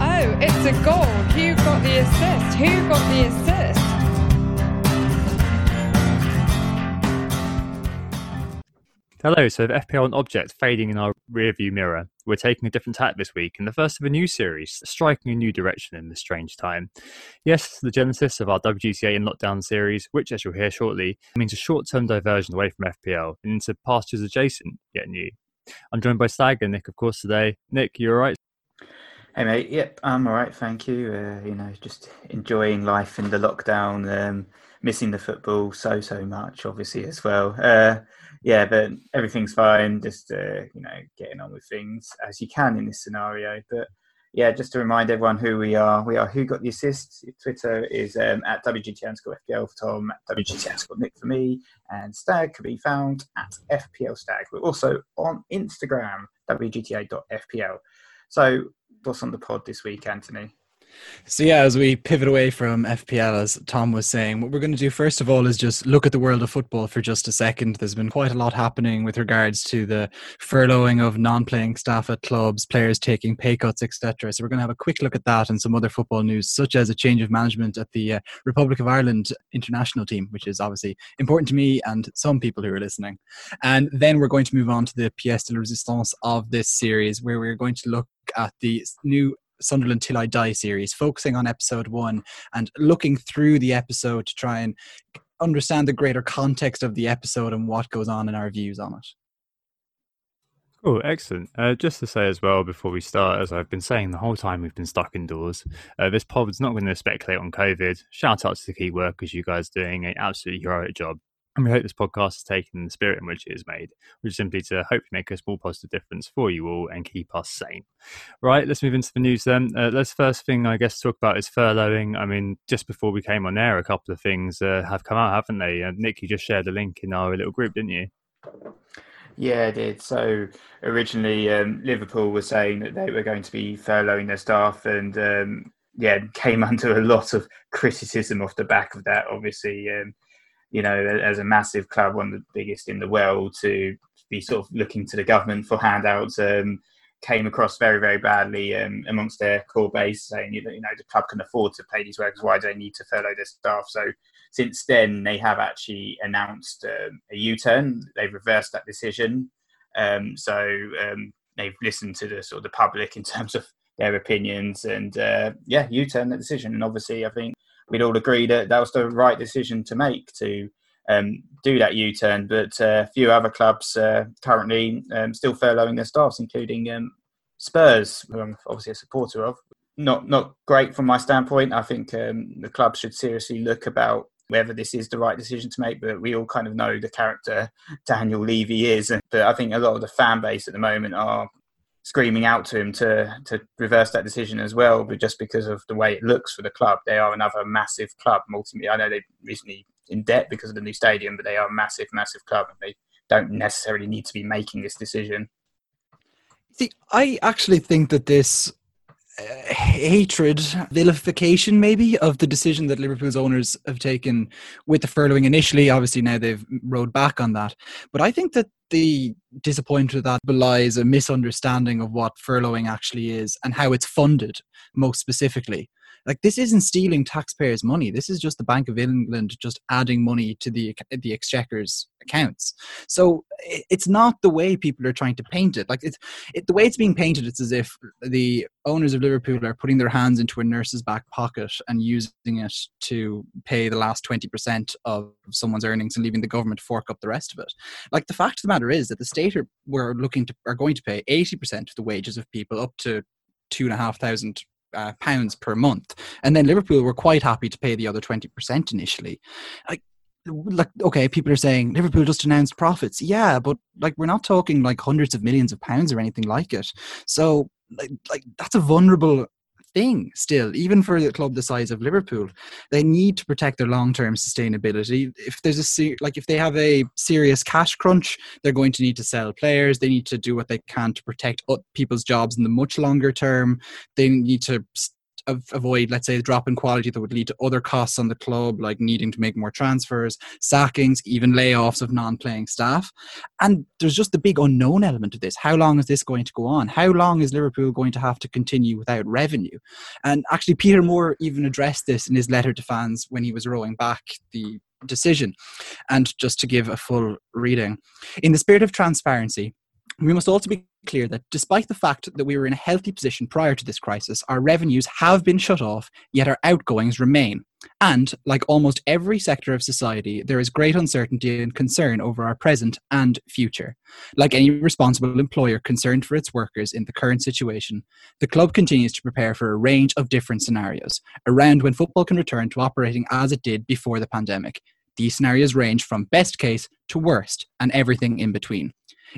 Oh, it's a goal. Who got the assist? Who got the assist? Hello, so the FPL and object fading in our rearview mirror. We're taking a different tack this week in the first of a new series, striking a new direction in this strange time. Yes, the genesis of our WGTA in lockdown series, which as you'll hear shortly, means a short-term diversion away from FPL and into pastures adjacent, yet new. I'm joined by Stag and Nick, of course, today. Nick, you alright? Hey mate, yep, I'm all right, thank you. Uh, you know, just enjoying life in the lockdown, um, missing the football so so much, obviously as well. Uh, yeah, but everything's fine. Just uh, you know, getting on with things as you can in this scenario. But yeah, just to remind everyone who we are. We are Who Got the Assist. Twitter is um, at WGT underscore FPL for Tom, at WGT underscore Nick for me, and Stag can be found at FPL Stag. We're also on Instagram, WGTA.FPL. So what's on the pod this week, Anthony? So yeah, as we pivot away from FPL, as Tom was saying, what we're going to do first of all is just look at the world of football for just a second. There's been quite a lot happening with regards to the furloughing of non-playing staff at clubs, players taking pay cuts, etc. So we're going to have a quick look at that and some other football news, such as a change of management at the uh, Republic of Ireland international team, which is obviously important to me and some people who are listening. And then we're going to move on to the pièce de la résistance of this series, where we're going to look at the new Sunderland Till I Die series, focusing on episode one and looking through the episode to try and understand the greater context of the episode and what goes on in our views on it. Oh, excellent. Uh, just to say as well before we start, as I've been saying the whole time we've been stuck indoors, uh, this pod's not going to speculate on COVID. Shout out to the key workers, you guys doing an absolutely heroic job. And we hope this podcast has taken in the spirit in which it is made, which is simply to hopefully make a small positive difference for you all and keep us sane. Right, let's move into the news then. Uh, let's first thing, I guess, talk about is furloughing. I mean, just before we came on air, a couple of things uh, have come out, haven't they? Uh, Nick, you just shared a link in our little group, didn't you? Yeah, I did. So originally, um, Liverpool was saying that they were going to be furloughing their staff, and um, yeah, came under a lot of criticism off the back of that. Obviously, um, you know, as a massive club, one of the biggest in the world, to be sort of looking to the government for handouts um, came across very, very badly um, amongst their core base, saying, you know, the club can afford to pay these workers. Why do they need to furlough their staff? So since then, they have actually announced um, a U-turn. They've reversed that decision. Um, so um, they've listened to the sort of the public in terms of their opinions, and uh, yeah, U-turn that decision. And obviously, I think we'd all agree that that was the right decision to make to um, do that U-turn. But uh, a few other clubs uh, currently um, still furloughing their staffs, including um, Spurs, who I'm obviously a supporter of. Not not great from my standpoint. I think um, the club should seriously look about whether this is the right decision to make. But we all kind of know the character Daniel Levy is. But I think a lot of the fan base at the moment are screaming out to him to to reverse that decision as well. But just because of the way it looks for the club, they are another massive club. Multi, I know they recently in debt because of the new stadium, but they are a massive, massive club, and they don't necessarily need to be making this decision. See, I actually think that this hatred, vilification, maybe, of the decision that Liverpool's owners have taken with the furloughing initially. Obviously, now they've rode back on that. But I think that the disappointment of that belies a misunderstanding of what furloughing actually is and how it's funded, most specifically. Like this isn't stealing taxpayers' money. This is just the Bank of England just adding money to the the exchequer's accounts. So it's not the way people are trying to paint it. Like it's it, the way it's being painted. It's as if the owners of Liverpool are putting their hands into a nurse's back pocket and using it to pay the last twenty percent of someone's earnings and leaving the government to fork up the rest of it. Like the fact of the matter is that the state are we're looking to are going to pay eighty percent of the wages of people up to two and a half thousand uh, pounds per month, and then Liverpool were quite happy to pay the other twenty percent initially. Like, like okay, people are saying Liverpool just announced profits. Yeah, but like we're not talking like hundreds of millions of pounds or anything like it. So like, like that's a vulnerable thing still, even for a club the size of Liverpool. They need to protect their long term sustainability. If there's a like if they have a serious cash crunch, they're going to need to sell players. They need to do what they can to protect people's jobs in the much longer term. They need to avoid, let's say, the drop in quality that would lead to other costs on the club, like needing to make more transfers, sackings, even layoffs of non playing staff. And there's just the big unknown element of this. How long is this going to go on? How long is Liverpool going to have to continue without revenue? And actually, Peter Moore even addressed this in his letter to fans when he was rolling back the decision. And just to give a full reading, in the spirit of transparency, we must also be clear that despite the fact that we were in a healthy position prior to this crisis, our revenues have been shut off, yet our outgoings remain. And, like almost every sector of society, there is great uncertainty and concern over our present and future. Like any responsible employer concerned for its workers in the current situation, the club continues to prepare for a range of different scenarios around when football can return to operating as it did before the pandemic. These scenarios range from best case to worst and everything in between.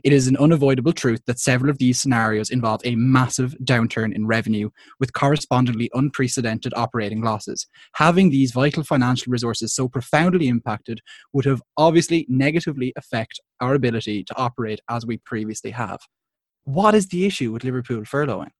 It is an unavoidable truth that several of these scenarios involve a massive downturn in revenue with correspondingly unprecedented operating losses. Having these vital financial resources so profoundly impacted would have obviously negatively affect our ability to operate as we previously have. What is the issue with Liverpool furloughing?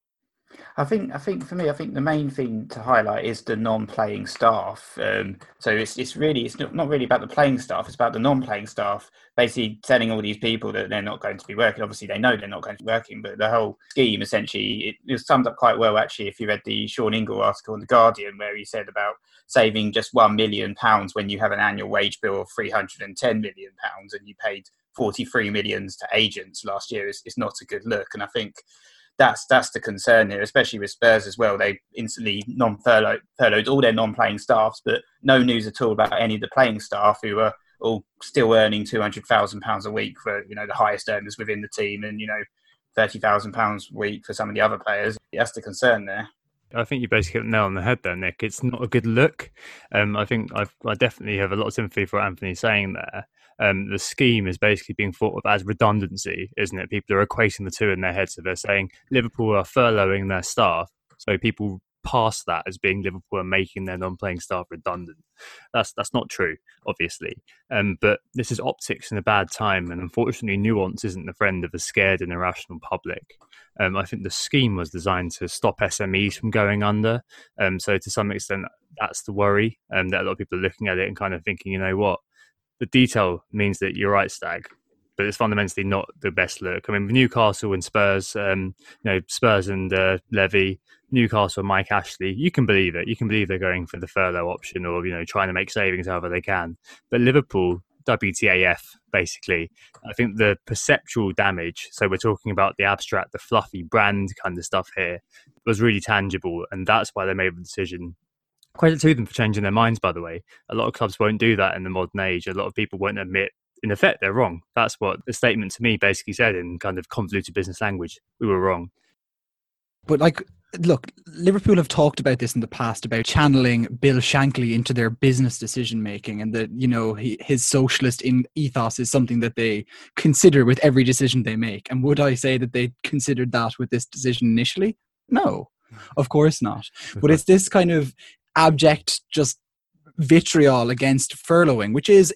I think I think for me, I think the main thing to highlight is the non-playing staff. Um, so it's it's really it's not, not really about the playing staff; it's about the non-playing staff. Basically, telling all these people that they're not going to be working. Obviously, they know they're not going to be working, but the whole scheme essentially it, it summed up quite well. Actually, if you read the Sean Ingle article in the Guardian, where he said about saving just one million pounds when you have an annual wage bill of three hundred and ten million pounds, and you paid forty three millions to agents last year, is, is not a good look. And I think that's that's the concern here, especially with Spurs as well. They instantly non-furloughed all their non-playing staffs, but no news at all about any of the playing staff who are all still earning two hundred thousand pounds a week for you know the highest earners within the team, and you know thirty thousand pounds a week for some of the other players. That's the concern there. I think you basically hit the nail on the head there, Nick. It's not a good look. Um, I think I've, i definitely have a lot of sympathy for Anthony saying there um, the scheme is basically being thought of as redundancy, isn't it? People are equating the two in their heads. So they're saying Liverpool are furloughing their staff. So people pass that as being Liverpool are making their non-playing staff redundant. That's that's not true, obviously. Um, but this is optics in a bad time, and unfortunately, nuance isn't the friend of a scared and irrational public. Um, I think the scheme was designed to stop SMEs from going under. Um, so to some extent, that's the worry, um, that a lot of people are looking at it and kind of thinking, you know what, the detail means that you're right, Stag, but it's fundamentally not the best look. I mean, Newcastle and Spurs, um, you know, Spurs and uh, Levy, Newcastle and Mike Ashley, you can believe it. You can believe they're going for the furlough option or, you know, trying to make savings however they can. But Liverpool, WTAF, basically. I think the perceptual damage, so we're talking about the abstract, the fluffy brand kind of stuff here, was really tangible. And that's why they made the decision Credit to them for changing their minds, by the way. A lot of clubs won't do that in the modern age. A lot of people won't admit, in effect, they're wrong. That's what the statement to me basically said in kind of convoluted business language. We were wrong. But, like, look, Liverpool have talked about this in the past about channeling Bill Shankly into their business decision making, and that you know he, his socialist in ethos is something that they consider with every decision they make. And would I say that they considered that with this decision initially? No, of course not. But it's this kind of abject just vitriol against furloughing, which is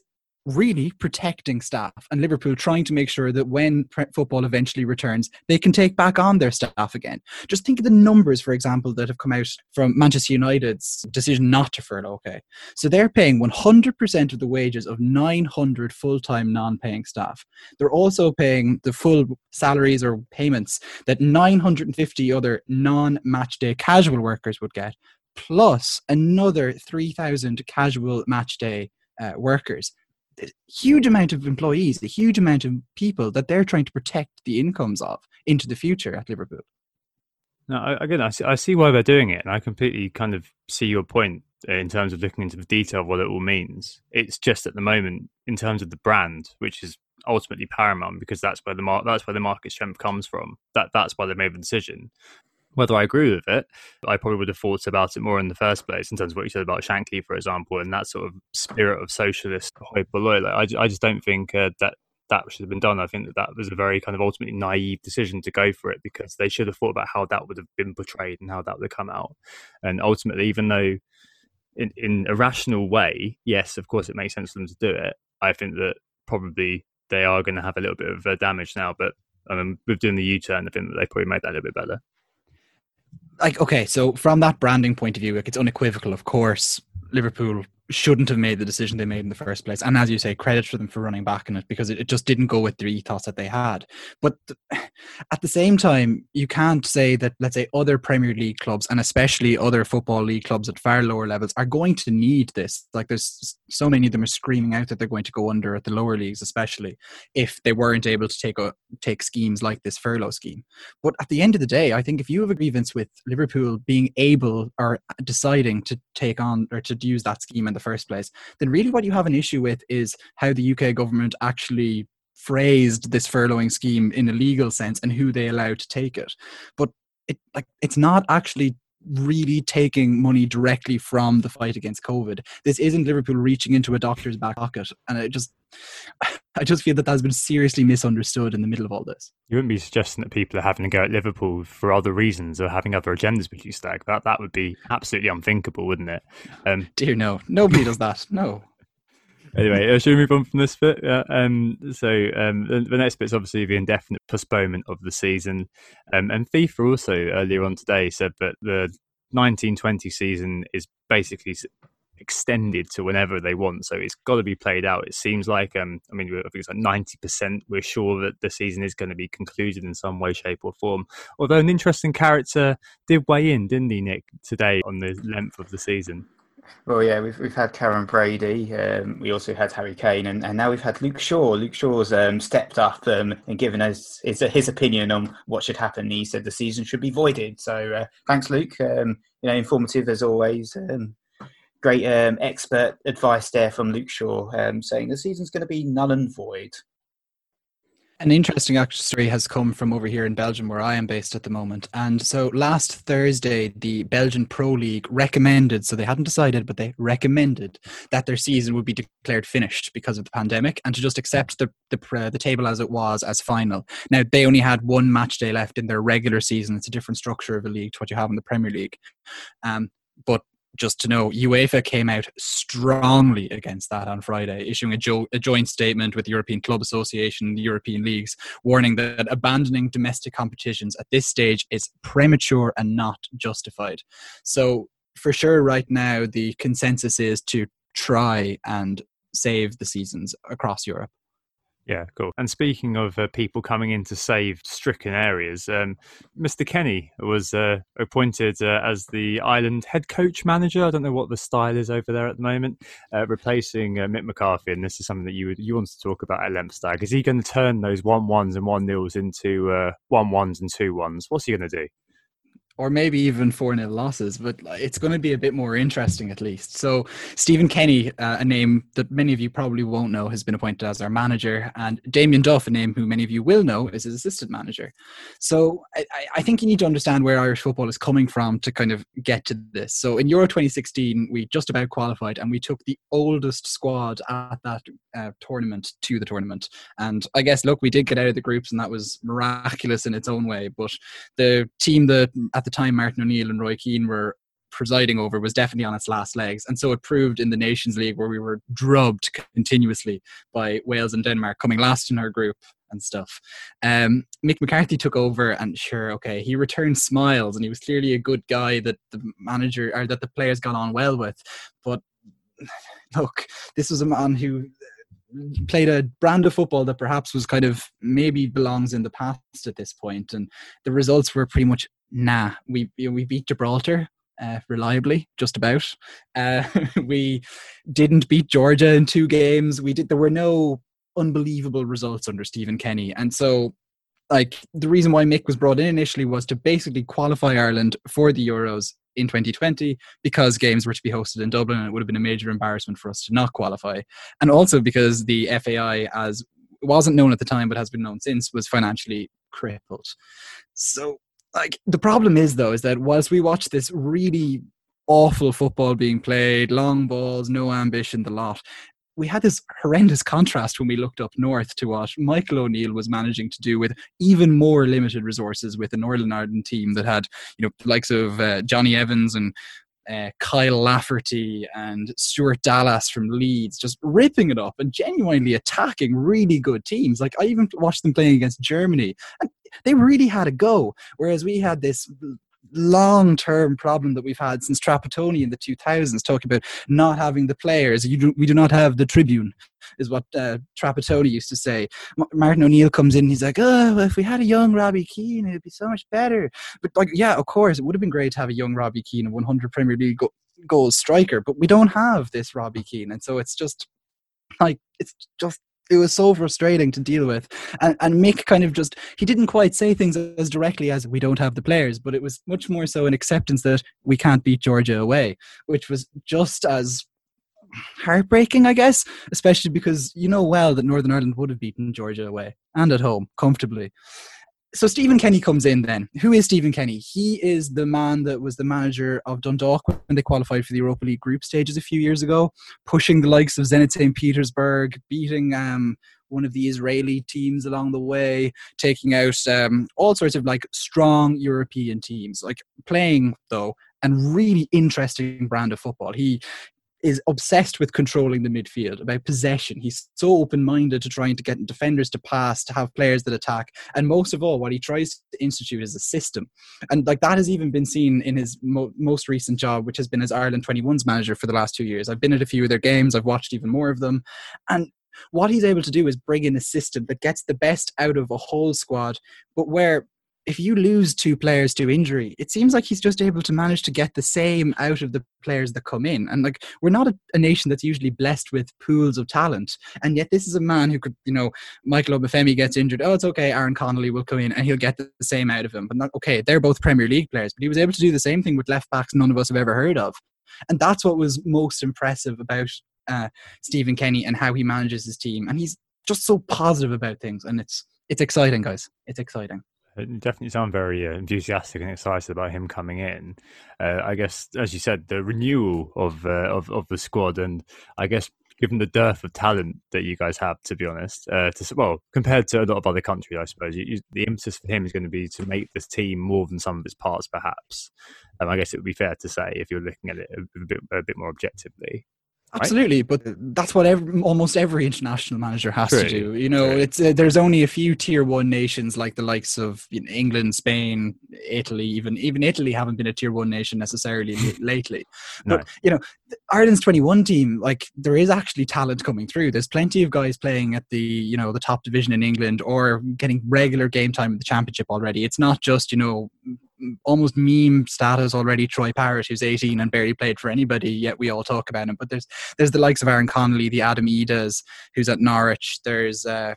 really protecting staff and Liverpool trying to make sure that when football eventually returns, they can take back on their staff again. Just think of the numbers, for example, that have come out from Manchester United's decision not to furlough. Okay. So they're paying 100% of the wages of 900 full time non paying staff. They're also paying the full salaries or payments that 950 other non match day casual workers would get plus another 3,000 casual match day uh, workers. A huge amount of employees, a huge amount of people that they're trying to protect the incomes of into the future at Liverpool. No, again, I see, I see why they're doing it, and I completely kind of see your point in terms of looking into the detail of what it all means. It's just at the moment, in terms of the brand, which is ultimately paramount because that's where the mar- that's where the market strength comes from. That that's why they made the decision whether I agree with it, I probably would have thought about it more in the first place in terms of what you said about Shankly, for example, and that sort of spirit of socialist hoi. Like, I, I just don't think uh, that that should have been done. I think that that was a very kind of ultimately naive decision to go for it because they should have thought about how that would have been portrayed and how that would have come out. And ultimately, even though in, in a rational way, yes, of course, it makes sense for them to do it. I think that probably they are going to have a little bit of uh, damage now, but I mean, with doing the U turn, I think that they probably made that a little bit better. Like, okay, so from that branding point of view, like it's unequivocal, of course, Liverpool shouldn't have made the decision they made in the first place. And as you say, credit for them for running back in it because it, it just didn't go with the ethos that they had. But th- at the same time, you can't say that, let's say, other Premier League clubs and especially other Football League clubs at far lower levels are going to need this. Like, there's so many of them are screaming out that they're going to go under at the lower leagues, especially if they weren't able to take a, take schemes like this furlough scheme. But at the end of the day, I think if you have a grievance with Liverpool being able or deciding to take on or to use that scheme in the first place, then really what you have an issue with is how the UK government actually phrased this furloughing scheme in a legal sense and who they allowed to take it. But it like it's not actually really taking money directly from the fight against COVID. This isn't Liverpool reaching into a doctor's back pocket, and it just, I just feel that that's been seriously misunderstood in the middle of all this. You wouldn't be suggesting that people are having to go at Liverpool for other reasons or having other agendas with you, Stag. That that would be absolutely unthinkable, wouldn't it? Um, Dear no, nobody does that. No. anyway, uh, should we move on from this bit? Um, so um, the, the, next bit is obviously the indefinite postponement of the season, um, and FIFA also earlier on today said that the 1920 season is basically extended to whenever they want, so it's got to be played out. It seems like, um, I mean, I think it's like 90 percent. We're sure that the season is going to be concluded in some way, shape, or form. Although an interesting character did weigh in, didn't he, Nick, today on the length of the season? Well, yeah, we've we've had Karren Brady. Um, we also had Harry Kane, and, and now we've had Luke Shaw. Luke Shaw's um, stepped up um, and given us his, his opinion on what should happen. He said the season should be voided. So uh, thanks, Luke. Um, you know, informative as always. Um, great um, expert advice there from Luke Shaw, saying the season's going to be null and void. An interesting story has come from over here in Belgium, where I am based at the moment. And so last Thursday, the Belgian Pro League recommended, so they hadn't decided, but they recommended that their season would be declared finished because of the pandemic and to just accept the, the, uh, the table as it was as final. Now, they only had one match day left in their regular season. It's a different structure of a league to what you have in the Premier League. Um, but just to know, UEFA came out strongly against that on Friday, issuing a, jo- a, joint statement with the European Club Association and the European leagues, warning that abandoning domestic competitions at this stage is premature and not justified. So, for sure, right now, the consensus is to try and save the seasons across Europe. Yeah, cool. And speaking of uh, people coming in to save stricken areas, um, Mr. Kenny was uh, appointed uh, as the Ireland head coach manager. I don't know what the style is over there at the moment, uh, replacing uh, Mick McCarthy. And this is something that you would, you wanted to talk about at Lempstag. Is he going to turn those one ones and one nils into uh, one ones and two ones? What's he going to do? Or maybe even 4 0 losses, but it's going to be a bit more interesting at least. So, Stephen Kenny, uh, a name that many of you probably won't know, has been appointed as our manager, and Damien Duff, a name who many of you will know, is his assistant manager. So, I, I think you need to understand where Irish football is coming from to kind of get to this. So, in Euro 2016, we just about qualified and we took the oldest squad at that uh, tournament to the tournament. And I guess, look, we did get out of the groups, and that was miraculous in its own way. But the team that the time Martin O'Neill and Roy Keane were presiding over was definitely on its last legs. And so it proved in the Nations League where we were drubbed continuously by Wales and Denmark coming last in our group and stuff. Um, Mick McCarthy took over and sure, okay, he returned smiles and he was clearly a good guy that the manager or that the players got on well with. But look, this was a man who played a brand of football that perhaps was kind of maybe belongs in the past at this point and the results were pretty much nah we we beat gibraltar uh, reliably just about uh, we didn't beat georgia in two games we did there were no unbelievable results under stephen kenny and so like the reason why mick was brought in initially was to basically qualify ireland for the euros in 2020 because games were to be hosted in Dublin and it would have been a major embarrassment for us to not qualify. And also because the FAI, as wasn't known at the time but has been known since, was financially crippled. So, like, the problem is, though, is that whilst we watch this really awful football being played, long balls, no ambition, the lot, we had this horrendous contrast when we looked up north to what Michael O'Neill was managing to do with even more limited resources with the Northern Ireland team that had, you know, likes of uh, Jonny Evans and uh, Kyle Lafferty and Stuart Dallas from Leeds, just ripping it up and genuinely attacking really good teams. Like I even watched them playing against Germany, and they really had a go. Whereas we had this long term problem that we've had since Trapattoni in the 2000s, talking about not having the players. Do, we do not have the tribune, is what uh, Trapattoni used to say. M- Martin O'Neill comes in, he's like, oh, well, if we had a young Robbie Keane, it'd be so much better. But, like, yeah, of course, it would have been great to have a young Robbie Keane, a 100 Premier League go- goals striker, but we don't have this Robbie Keane. And so it's just like, it's just it was so frustrating to deal with. And, and Mick kind of just, he didn't quite say things as directly as we don't have the players, but it was much more so an acceptance that we can't beat Georgia away, which was just as heartbreaking, I guess, especially because you know well that Northern Ireland would have beaten Georgia away and at home comfortably so Stephen Kenny comes in then. Who is Stephen Kenny? He is the man that was the manager of Dundalk when they qualified for the Europa League group stages a few years ago, pushing the likes of Zenit St. Petersburg, beating um, one of the Israeli teams along the way, taking out um, all sorts of like strong European teams, like playing though and really interesting brand of football. He is obsessed with controlling the midfield, about possession. He's so open minded to trying to get defenders to pass, to have players that attack. And most of all, what he tries to institute is a system. And like that has even been seen in his mo- most recent job, which has been as Ireland 21's manager for the last two years. I've been at a few of their games, I've watched even more of them. And what he's able to do is bring in a system that gets the best out of a whole squad, but where if you lose two players to injury, it seems like he's just able to manage to get the same out of the players that come in. And like we're not a, a, nation that's usually blessed with pools of talent, and yet this is a man who could, you know, Michael Obafemi gets injured. Oh, it's okay. Aaron Connolly will come in and he'll get the, same out of him. But not okay. They're both Premier League players, but he was able to do the same thing with left backs none of us have ever heard of, and that's what was most impressive about uh, Stephen Kenny and how he manages his team. And he's just so positive about things, and it's it's exciting, guys. It's exciting. You definitely sound very uh, enthusiastic and excited about him coming in. Uh, I guess, as you said, the renewal of, uh, of of the squad, and I guess given the dearth of talent that you guys have, to be honest, uh, to well compared to a lot of other countries, I suppose you, you, the emphasis for him is going to be to make this team more than some of its parts, perhaps. Um, I guess it would be fair to say if you're looking at it a, a bit a bit more objectively. Absolutely, right? but that's what every, almost every international manager has True. to do. You know, True. it's uh, there's only a few tier one nations like the likes of you know, England, Spain, Italy. Even even Italy haven't been a tier one nation necessarily lately. But no. you know, Ireland's 21 team, like there is actually talent coming through. There's plenty of guys playing at the you know the top division in England or getting regular game time in the championship already. It's not just you know almost meme status already. Troy Parrott, who's 18 and barely played for anybody, yet we all talk about him. But there's there's the likes of Aaron Connolly, the Adam Idahs, who's at Norwich. There's uh,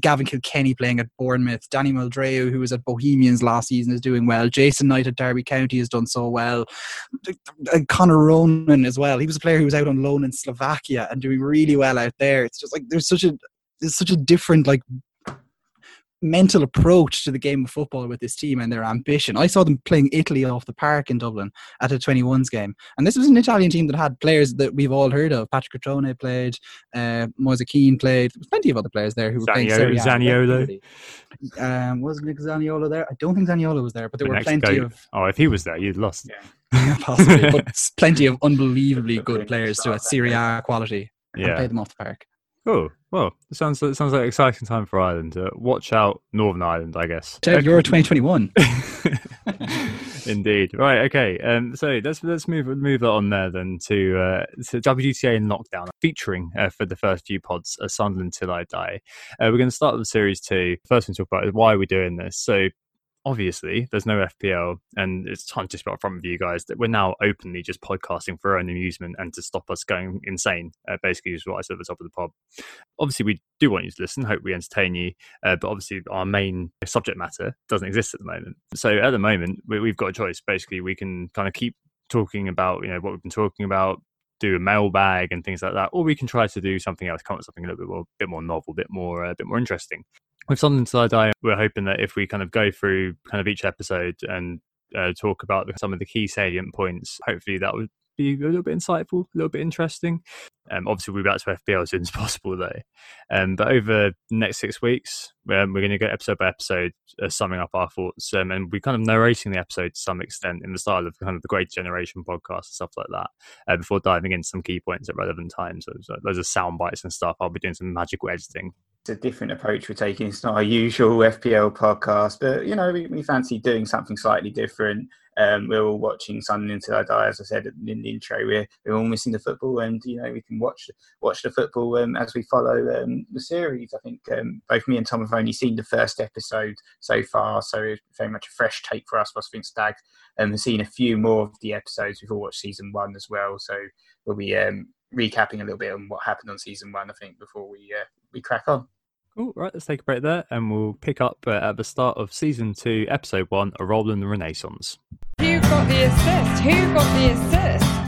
Gavin Kilkenny playing at Bournemouth. Danny Mandroiu, who was at Bohemians last season, is doing well. Jason Knight at Derby County has done so well. And Connor Ronan as well. He was a player who was out on loan in Slovakia and doing really well out there. It's just like there's such a there's such a different like mental approach to the game of football with this team and their ambition. I saw them playing Italy off the park in Dublin at a 21s game. And this was an Italian team that had players that we've all heard of. Patrick Cutrone played, uh, Moise Kean played. There was plenty of other players there who were playing Serie A. Zaniolo. Um, was Nick Zaniolo there? I don't think Zaniolo was there, but there but were plenty of... Oh, if he was there, you'd lost. Yeah. Possibly, but plenty of unbelievably good players to a Serie A quality. Yeah. played them off the park. Cool. Well, it sounds it sounds like an exciting time for Ireland. Uh, watch out, Northern Ireland, I guess. Euro 2021. Indeed. Right. Okay. Um. So let's let's move move that on there then to uh to WGTA in lockdown, featuring uh, for the first few pods, a Sunderland till I die. Uh, we're going to start with series two. First, we talk about is why are we doing this. So obviously there's no FPL and it's time to spot from you guys that we're now openly just podcasting for our own amusement and to stop us going insane. Uh, basically, is what I said at the top of the pod. Obviously, we do want you to listen. Hope we entertain you, uh, but obviously our main subject matter doesn't exist at the moment. So at the moment, we, we've got a choice. Basically, we can kind of keep talking about you know what we've been talking about do a mailbag and things like that, or we can try to do something else, come up with something a little bit more, bit more novel, bit more, a uh, bit more interesting with something to die, we're hoping that if we kind of go through kind of each episode and uh, talk about some of the key salient points, hopefully that would be a little bit insightful, a little bit interesting. Um, obviously, we'll be back to FPL as soon as possible, though. Um, but over the next six weeks, um, we're going to go episode by episode, uh, summing up our thoughts, um, and we're kind of narrating the episode to some extent in the style of kind of the Great Generation podcast and stuff like that. Uh, before diving into some key points at relevant times, so there's, there's a sound bites and stuff. I'll be doing some magical editing a different approach we're taking. It's not our usual FPL podcast, but you know, we, we fancy doing something slightly different. Um, we're all watching Sunderland until I die, as I said in the intro. We're we're all missing the football, and you know, we can watch watch the football um, as we follow um, the series. I think um, both me and Tom have only seen the first episode so far, so it's very much a fresh take for us. I think Stag um, has seen a few more of the episodes. We've all watched season one as well, so we'll be um, recapping a little bit on what happened on season one. I think before we uh, we crack on. Cool. Right, let's take a break there, and we'll pick up uh, at the start of season two, episode one, A Role in the Renaissance. Who got the assist? Who got the assist?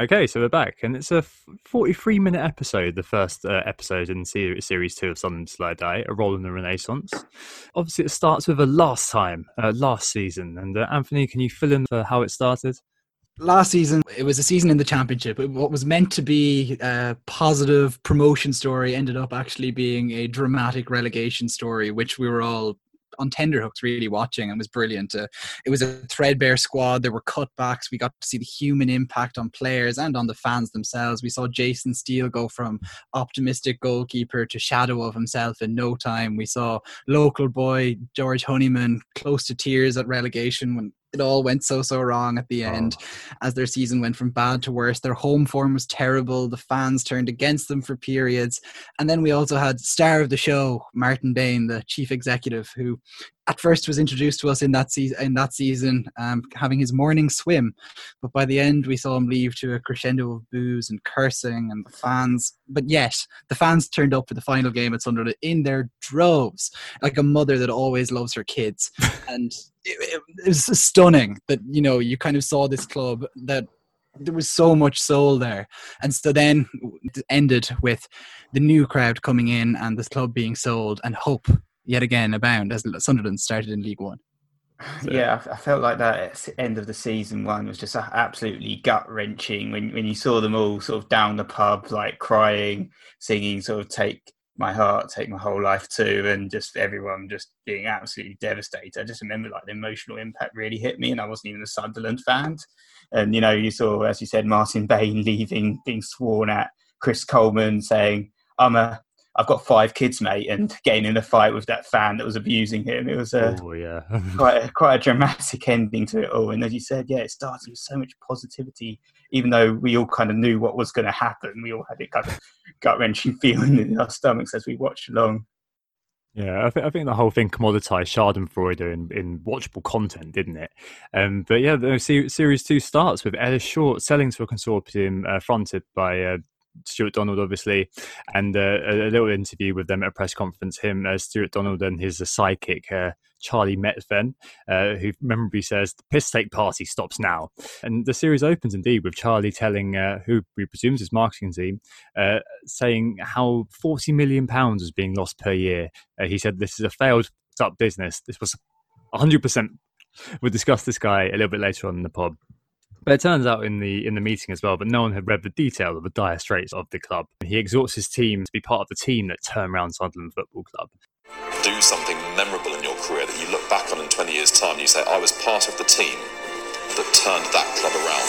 Okay, so we're back, and it's a 43 minute episode, the first uh, episode in series two of Sunderland Till I Die, A Role in the Renaissance. Obviously, it starts with a last time, uh, last season. And uh, Anthony, can you fill in for how it started? Last season it was a season in the championship. What was meant to be a positive promotion story ended up actually being a dramatic relegation story which we were all on tenderhooks really watching and was brilliant. Uh, it was a threadbare squad. There were cutbacks. We got to see the human impact on players and on the fans themselves. We saw jason steele go from optimistic goalkeeper to shadow of himself in no time. We saw local boy george honeyman close to tears at relegation when it all went so so wrong at the oh. end oh. as their season went from bad to worse their home form was terrible the fans turned against them for periods and then we also had star of the show martin bain the chief executive who at first was introduced to us in that season in that season um, having his morning swim. But by the end we saw him leave to a crescendo of booze and cursing and the fans. But yet the fans turned up for the final game at Sunderland in their droves like a mother that always loves her kids. And it, it was stunning that you know you kind of saw this club that there was so much soul there. And so then it ended with the new crowd coming in and this club being sold and hope yet again abound as Sunderland started in League One. So. Yeah, I felt like that end of the season one was just uh, absolutely gut wrenching when when you saw them all sort of down the pub, like crying, singing, sort of take my heart, take my whole life too, and just everyone just being absolutely devastated. I just remember like the emotional impact really hit me, and I wasn't even a Sunderland fan. And you know, you saw, as you said, Martin Bain leaving, being sworn at, Chris Coleman saying, "I'm a I've got five kids, mate, and getting in a fight with that fan that was abusing him. It was a oh, yeah. quite a, quite a dramatic ending to it all. And as you said, yeah, it started with so much positivity, even though we all kind of knew what was going to happen. We all had it kind of gut wrenching feeling in our stomachs as we watched along. Yeah, I, th- I think the whole thing commoditized Schadenfreude in, in watchable content, didn't it? Um, but yeah, the series two starts with Ellis Short selling to a consortium uh, fronted by uh, Stuart Donald, obviously, and uh, a, a, little interview with them at a press conference. Him, uh, Stuart Donald, and his uh, sidekick uh, Charlie Methven, uh, who memorably says the piss take party stops now. And the series opens indeed with Charlie telling, who we presume is his marketing team, saying how forty million pounds is being lost per year. he said this is a failed up business. This was hundred percent. We'll discuss this guy a little bit later on in the pod. But it turns out in the in the meeting as well, but no one had read the detail of the dire straits of the club. He exhorts his team to be part of the team that turn around Sunderland Football Club. Do something memorable in your career that you look back on in 20 years' time and you say, I was part of the team that turned that club around.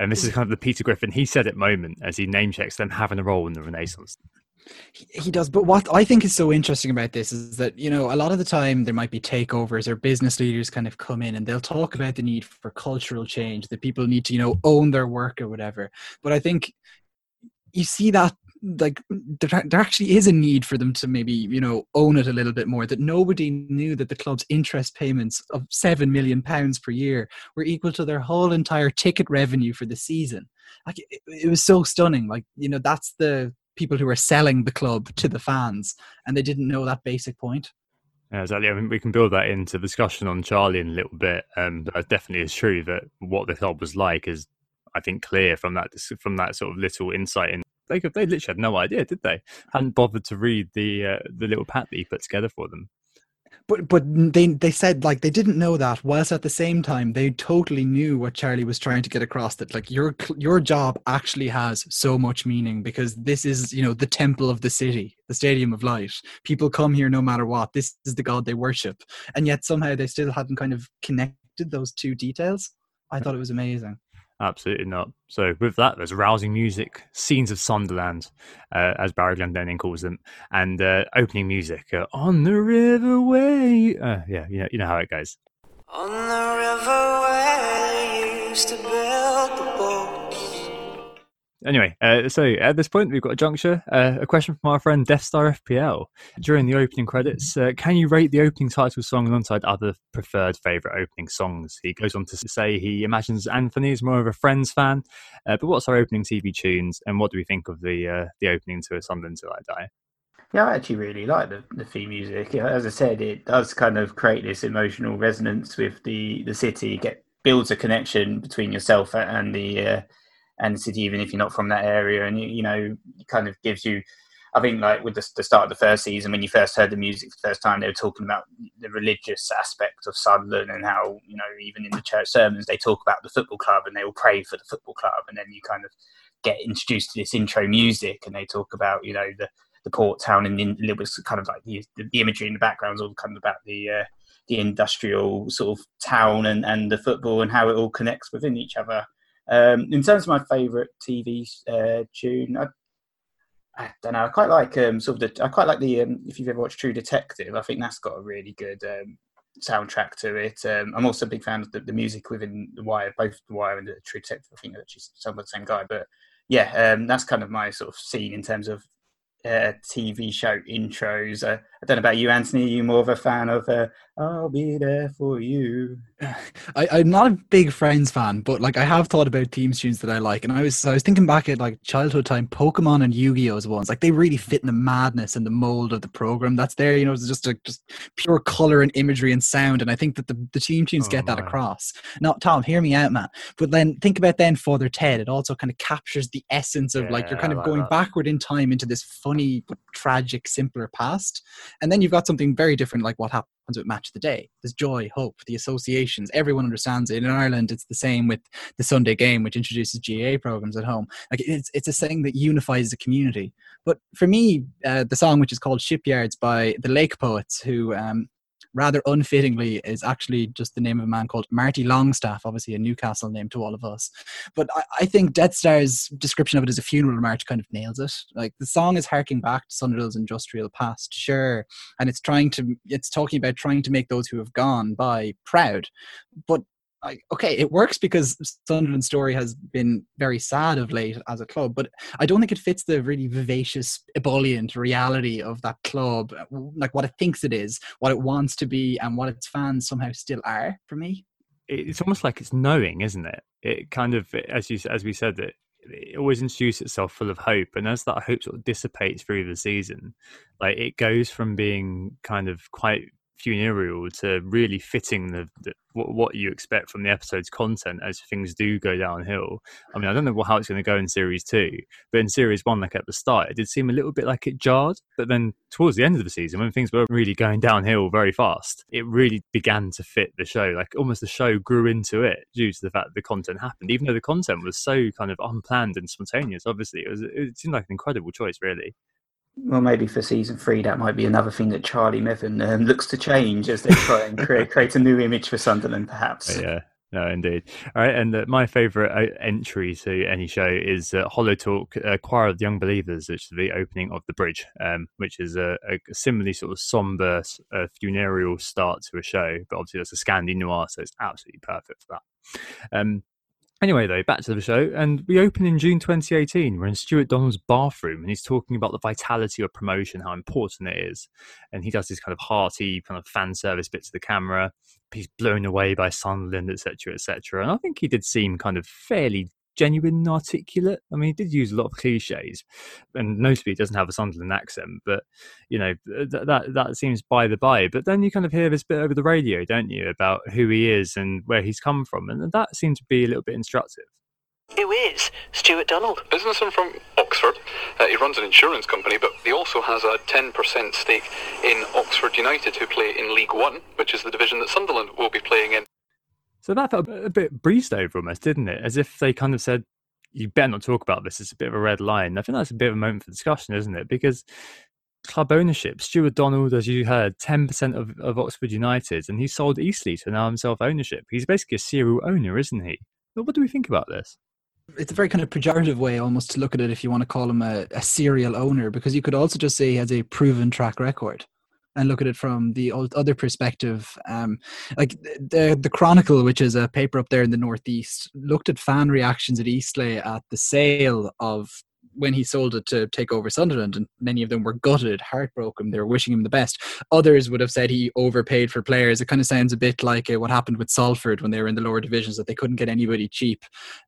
And this is kind of the Peter Griffin, he said it moment as he name checks them having a role in the Renaissance. He, does, but what I think is so interesting about this is that you know a lot of the time there might be takeovers or business leaders kind of come in and they'll talk about the need for cultural change that people need to you know own their work or whatever. But I think you see that like there, there actually is a need for them to maybe you know own it a little bit more that nobody knew that the club's interest payments of 7 million pounds per year were equal to their whole entire ticket revenue for the season. Like it, it was so stunning. Like you know that's the people who are selling the club to the fans, and they didn't know that basic point. Yeah, exactly. I mean, we can build that into discussion on Charlie in a little bit. Um, but it definitely is true that what the club was like is, I think, clear from that from that sort of little insight. In they they literally had no idea, did they? Hadn't bothered to read the uh, the little pat that he put together for them. But but they they said like they didn't know that, whilst at the same time they totally knew what Charlie was trying to get across. That like your your job actually has so much meaning because this is you know the temple of the city, the stadium of light. People come here no matter what. This is the god they worship, and yet somehow they still hadn't kind of connected those two details. I thought it was amazing. Absolutely not. So with that, there's rousing music, scenes of Sunderland, uh, as Barry Glendinning calls them, and uh, opening music uh, on the river way. Uh, yeah, you know, you know how it goes. On the river they used to build the boats. Anyway, uh, so at this point, we've got a juncture. Uh, a question from our friend Death Star FPL. During the opening credits, uh, can you rate the opening title song alongside other preferred favourite opening songs? He goes on to say he imagines Anthony is more of a Friends fan. Uh, but what's our opening TV tunes, and what do we think of the uh, the opening to A Sunderland Till I Die? Yeah, I actually really like the, the theme music. As I said, it does kind of create this emotional resonance with the, the city. Get builds a connection between yourself and the uh, and the city, even if you're not from that area. And you, you know, it kind of gives you. I think like with the, the start of the first season, when you first heard the music for the first time, they were talking about the religious aspect of Sunderland and how you know even in the church sermons they talk about the football club and they all pray for the football club, and then you kind of get introduced to this intro music and they talk about you know the the port town and a little bit kind of like the, the imagery in the background is all kind of about the uh, the industrial sort of town and, and the football and how it all connects within each other. Um, in terms of my favourite TV uh, tune, I, I, don't know. I quite like um, sort of the. I quite like the. Um, if you've ever watched True Detective, I think that's got a really good um, soundtrack to it. Um, I'm also a big fan of the, the, music within The Wire, both The Wire and the True Detective. I think they're actually some of the same guy, but yeah, um, that's kind of my sort of scene in terms of uh, TV show intros. Uh, I don't know about you, Anthony. Are you more of a fan of uh, "I'll Be There for You"? I, I'm not a big Friends fan, but like I have thought about theme tunes that I like, and I was I was thinking back at like childhood time, Pokemon and Yu-Gi-Oh's ones. Like they really fit in the madness and the mold of the program that's there. You know, it's just a just pure color and imagery and sound, and I think that the the theme tunes Oh, get that across. Now, Tom, hear me out, man. But then think about then Father Ted. It also kind of captures the essence of like you're kind of like going that. backward in time into this funny but tragic, simpler past. And then you've got something very different, like what happens with Match of the Day. There's joy, hope, the associations. Everyone understands it. In Ireland, it's the same with the Sunday Game, which introduces GA programs at home. Like it's it's a thing that unifies the community. But for me, uh, the song which is called Shipyards by the Lake Poets, who um, rather unfittingly is actually just the name of a man called Marty Longstaff, obviously a Newcastle name to all of us. But I, I think Death Star's description of it as a funeral march kind of nails it. Like the song is harking back to Sunderland's industrial past, sure, and it's trying to it's talking about trying to make those who have gone by proud. But like, okay, it works because Sunderland's story has been very sad of late as a club, but I don't think it fits the really vivacious, ebullient reality of that club, uh, like what it thinks it is, what it wants to be, and what its fans somehow still are. For me, it's almost like it's knowing, isn't it? It kind of, as you as we said, it, it always introduces itself full of hope, and as that hope sort of dissipates through the season, like it goes from being kind of quite funereal to really fitting the, the what, you expect from the episode's content as things do go downhill. I mean, I don't know how it's going to go in series two, but in series one, like at the start, it did seem a little bit like it jarred. But then towards the end of the season, when things were really going downhill very fast, it really began to fit the show. Like almost the show grew into it due to the fact that the content happened, even though the content was so kind of unplanned and spontaneous. Obviously, it was it seemed like an incredible choice, really. Well, maybe for season three, that might be another thing that Charlie Methven um, looks to change as they try and create, create a new image for Sunderland, perhaps. Yeah. No, indeed. All right, and uh, my favourite uh, entry to any show is uh, Hollow Talk, uh, Choir of the Young Believers, which is the opening of the bridge, um, which is a, a similarly sort of somber, uh, funereal start to a show, but obviously that's a Scandi noir, so it's absolutely perfect for that. Um, Anyway, though, back to the show, and we open in June 2018. We're in Stuart Donald's bathroom, and he's talking about the vitality of promotion, how important it is. And he does this kind of hearty, kind of fan service bit to the camera. He's blown away by Sunderland, etc., etc. And I think he did seem kind of fairly genuine and articulate. I mean, he did use a lot of cliches, and notably, he doesn't have a Sunderland accent. But you know, th- that that seems by the by. But then you kind of hear this bit over the radio, don't you, about who he is and where he's come from, and that seemed to be a little bit instructive. Who is Stuart Donald? businessman from Oxford. Uh, he runs an insurance company, but he also has a 10% stake in Oxford United, who play in League One, which is the division that Sunderland will be playing in. So that felt a bit breezed over almost, didn't it? As if they kind of said, you better not talk about this. It's a bit of a red line. I think that's a bit of a moment for discussion, isn't it? Because club ownership, Stuart Donald, as you heard, 10% of, of Oxford United, and he sold Eastleigh to now himself ownership. He's basically a serial owner, isn't he? But what do we think about this? it's a very kind of pejorative way almost to look at it if you want to call him a, a serial owner because you could also just say he has a proven track record and look at it from the other perspective um, like the the chronicle which is a paper up there in the northeast looked at fan reactions at eastleigh at the sale of when he sold it to take over Sunderland, and many of them were gutted, heartbroken. They were wishing him the best. Others would have said he overpaid for players. It kind of sounds a bit like uh, what happened with Salford when they were in the lower divisions, that they couldn't get anybody cheap.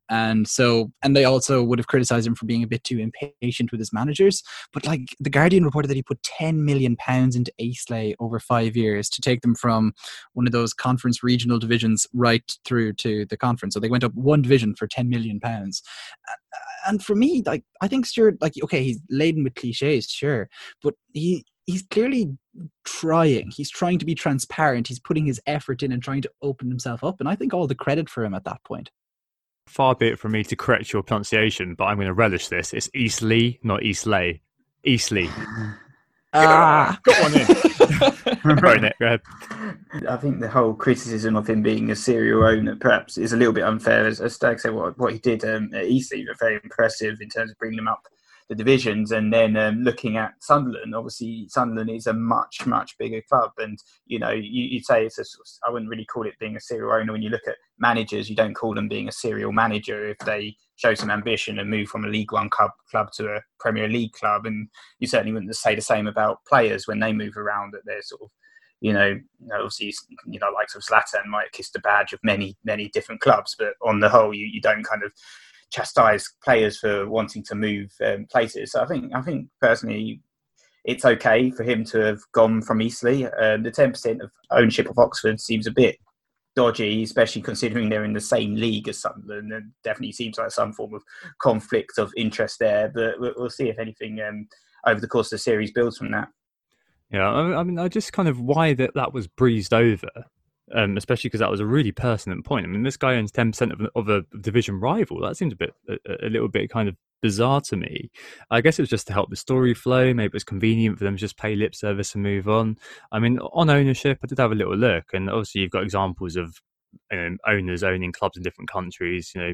And so, and they also would have criticized him for being a bit too impatient with his managers. But like the Guardian reported that he put 10 million pounds into Eastleigh over five years to take them from one of those conference regional divisions right through to the conference. So they went up one division for 10 million pounds and for me, like I think Stuart, like okay, he's laden with cliches, sure, but he he's clearly trying. He's trying to be transparent. He's putting his effort in and trying to open himself up. And I think all the credit for him at that point. Far be it from me to correct your pronunciation, but I'm going to relish this. It's East Lee, not East Lay. East Lee. Ah, got one in. Sorry, Nick, go ahead. I think the whole criticism of him being a serial owner perhaps is a little bit unfair. As, as Stag said, what, what he did um, at Eastleigh was very impressive in terms of bringing them up the divisions and then um, looking at Sunderland. Obviously, Sunderland is a much, much bigger club. And, you know, you, would say it's a, I wouldn't really call it being a serial owner. When you look at managers, you don't call them being a serial manager if they show some ambition and move from a League One club, club to a Premier League club. And you certainly wouldn't say the same about players when they move around that they're sort of you know, obviously, you know, like of Zlatan might kiss the badge of many, many different clubs, but on the whole, you, you don't kind of chastise players for wanting to move um, places. So I think I think personally it's okay for him to have gone from Eastleigh. Um, the ten percent of ownership of Oxford seems a bit dodgy, especially considering they're in the same league as Sunderland. And definitely seems like some form of conflict of interest there. But we'll see if anything um, over the course of the series builds from that. Yeah, I mean, I just kind of why that that was breezed over um, especially because that was a really pertinent point. I mean, this guy owns ten percent of, of a division rival. That seems a bit, a, a, little bit kind of bizarre to me. I guess it was just to help the story flow. Maybe it was convenient for them to just pay lip service and move on. I mean, on ownership, I did have a little look, and obviously you've got examples of owners owning clubs in different countries. You know,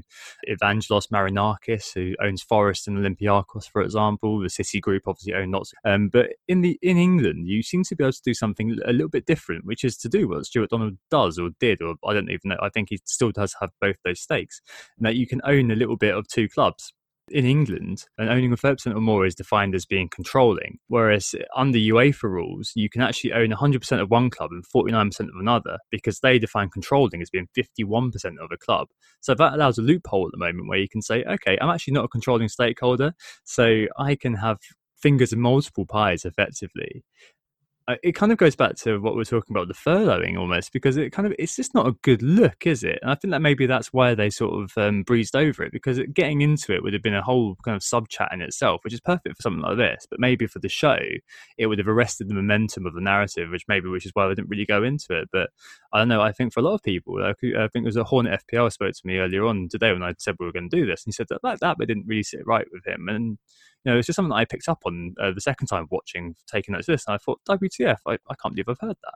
Evangelos Marinakis, who owns Forest and Olympiacos, for example. The City Group obviously own lots. Um, but in the in England, you seem to be able to do something a little bit different, which is to do what Stuart Donald does or did, or I don't even know. I think he still does have both those stakes, and that you can own a little bit of two clubs in England, an owning of 30% or more is defined as being controlling. Whereas under UEFA rules, you can actually own 100% of one club and 49% of another because they define controlling as being 51% of a club. So that allows a loophole at the moment where you can say, okay, I'm actually not a controlling stakeholder, so I can have fingers in multiple pies effectively it kind of goes back to what we are talking about the furloughing almost because it kind of it's just not a good look is it? And i think that maybe that's why they sort of um, breezed over it because getting into it would have been a whole kind of sub chat in itself which is perfect for something like this but maybe for the show it would have arrested the momentum of the narrative which maybe which is why they didn't really go into it. But i don't know i think for a lot of people i think it was a hornet fpl spoke to me earlier on today when i said we were going to do this and he said that like that but didn't really sit right with him. And you know, it's just something that I picked up on uh, the second time watching, taking notes of this, and I thought, WTF, I, I can't believe I've heard that.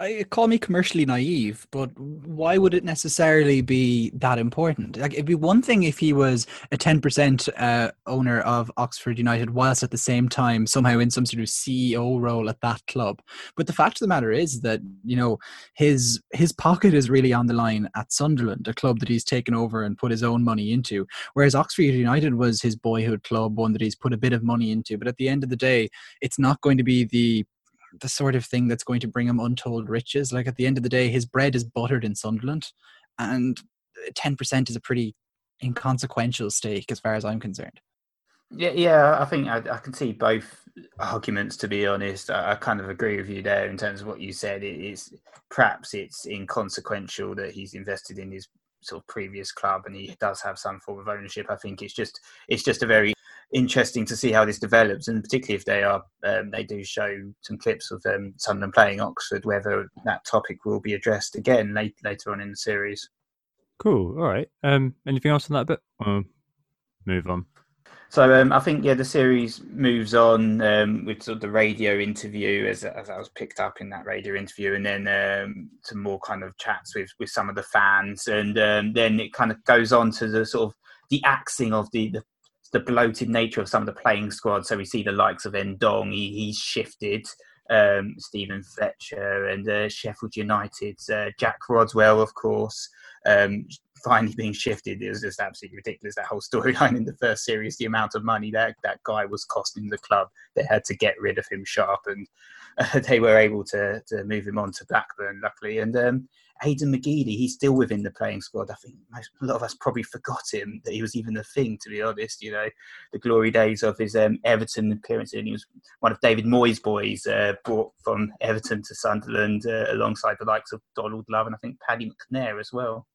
I call me commercially naive, but why would it necessarily be that important? Like, it'd be one thing if he was a ten percent uh, owner of Oxford United, whilst at the same time somehow in some sort of CEO role at that club. But the fact of the matter is that you know his his pocket is really on the line at Sunderland, a club that he's taken over and put his own money into. Whereas Oxford United was his boyhood club, one that he's put a bit of money into. But at the end of the day, it's not going to be the the sort of thing that's going to bring him untold riches. Like at the end of the day, his bread is buttered in Sunderland, and ten percent is a pretty inconsequential stake as far as I'm concerned. Yeah, yeah, I think I, I can see both arguments. To be honest, I, I, kind of agree with you there in terms of what you said. It is perhaps it's inconsequential that he's invested in his sort of previous club, and he does have some form of ownership. I think it's just it's just a very interesting to see how this develops, and particularly if they are um, they do show some clips of um, Sunderland playing Oxford, whether that topic will be addressed again late, later on in the series. Cool. All right. Um, anything else on that bit? Or move on. So um, I think yeah, the series moves on um, with sort of the radio interview as as I was picked up in that radio interview, and then um, some more kind of chats with with some of the fans, and um, then it kind of goes on to the sort of the axing of the, the the bloated nature of some of the playing squad. So we see the likes of Ndong, he, he's shifted. Um, Stephen Fletcher and uh, Sheffield United's uh, Jack Rodwell, of course, um, finally being shifted. It was just absolutely ridiculous. That whole storyline in the first series, the amount of money that that guy was costing the club, they had to get rid of him sharp, and uh, they were able to to move him on to Blackburn, luckily. And um, Aiden McGeady, he's still within the playing squad. I think most, a lot of us probably forgot him that he was even a thing. To be honest, you know, the glory days of his um, Everton appearance, and he was one of David Moyes' boys, uh, brought from Everton to Sunderland uh, alongside the likes of Donald Love and I think Paddy McNair as well.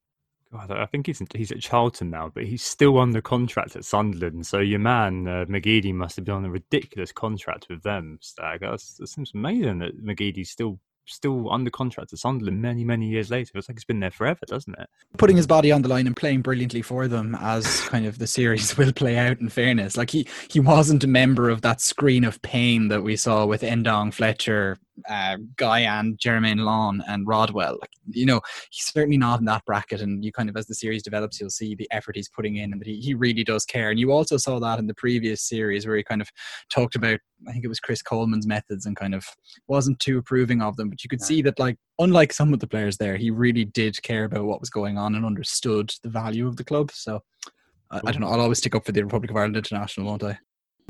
God, I think he's he's at Charlton now, but he's still under contract at Sunderland. So your man uh, McGeady must have been on a ridiculous contract with them. Stag, that seems amazing that McGeady's still still under contract to Sunderland many, many years later. It's like it's been there forever, doesn't it? Putting his body on the line and playing brilliantly for them as kind of the series will play out in fairness. Like he, he wasn't a member of that screen of pain that we saw with Ndong, Fletcher, uh, Guyan, Jermaine Lawn, and Rodwell. Like, you know, he's certainly not in that bracket. And you kind of, as the series develops, you'll see the effort he's putting in and that he, he really does care. And you also saw that in the previous series where he kind of talked about, I think it was Chris Coleman's methods and kind of wasn't too approving of them. But you could see that, like, unlike some of the players there, he really did care about what was going on and understood the value of the club. So, I, I don't know. I'll always stick up for the Republic of Ireland International, won't I?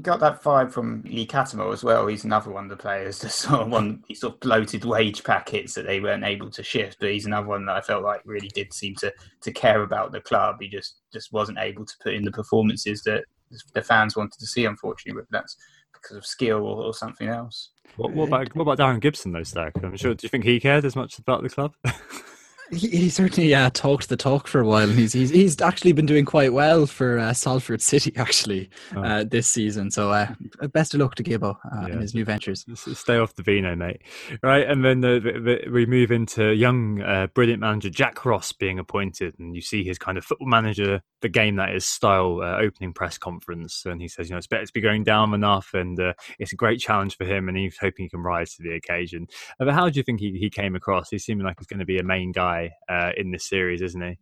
Got that vibe from Lee Cattermole as well. He's another one of the players that sort of one these sort of bloated wage packets that they weren't able to shift. But he's another one that I felt like really did seem to to care about the club. He just just wasn't able to put in the performances that the fans wanted to see. Unfortunately, whether that's because of skill or, or something else. What, what, about what about Darren Gibson though, Stag? I'm sure. Do you think he cared as much about the club? He, he certainly uh, talked the talk for a while, and he's he's, he's actually been doing quite well for uh, Salford City actually Oh. uh, this season. So uh, best of luck to Gibbo uh, in his new ventures. Stay off the vino, mate. Right, and then the, the, the, we move into young, uh, brilliant manager Jack Ross being appointed, and you see his kind of football manager, the game that is style uh, opening press conference, and he says, you know, it's better to be going down enough, and uh, it's a great challenge for him, and he's hoping he can rise to the occasion. Uh, but how do you think he, he came across? He's seeming like he's going to be a main guy uh, in this series, isn't he?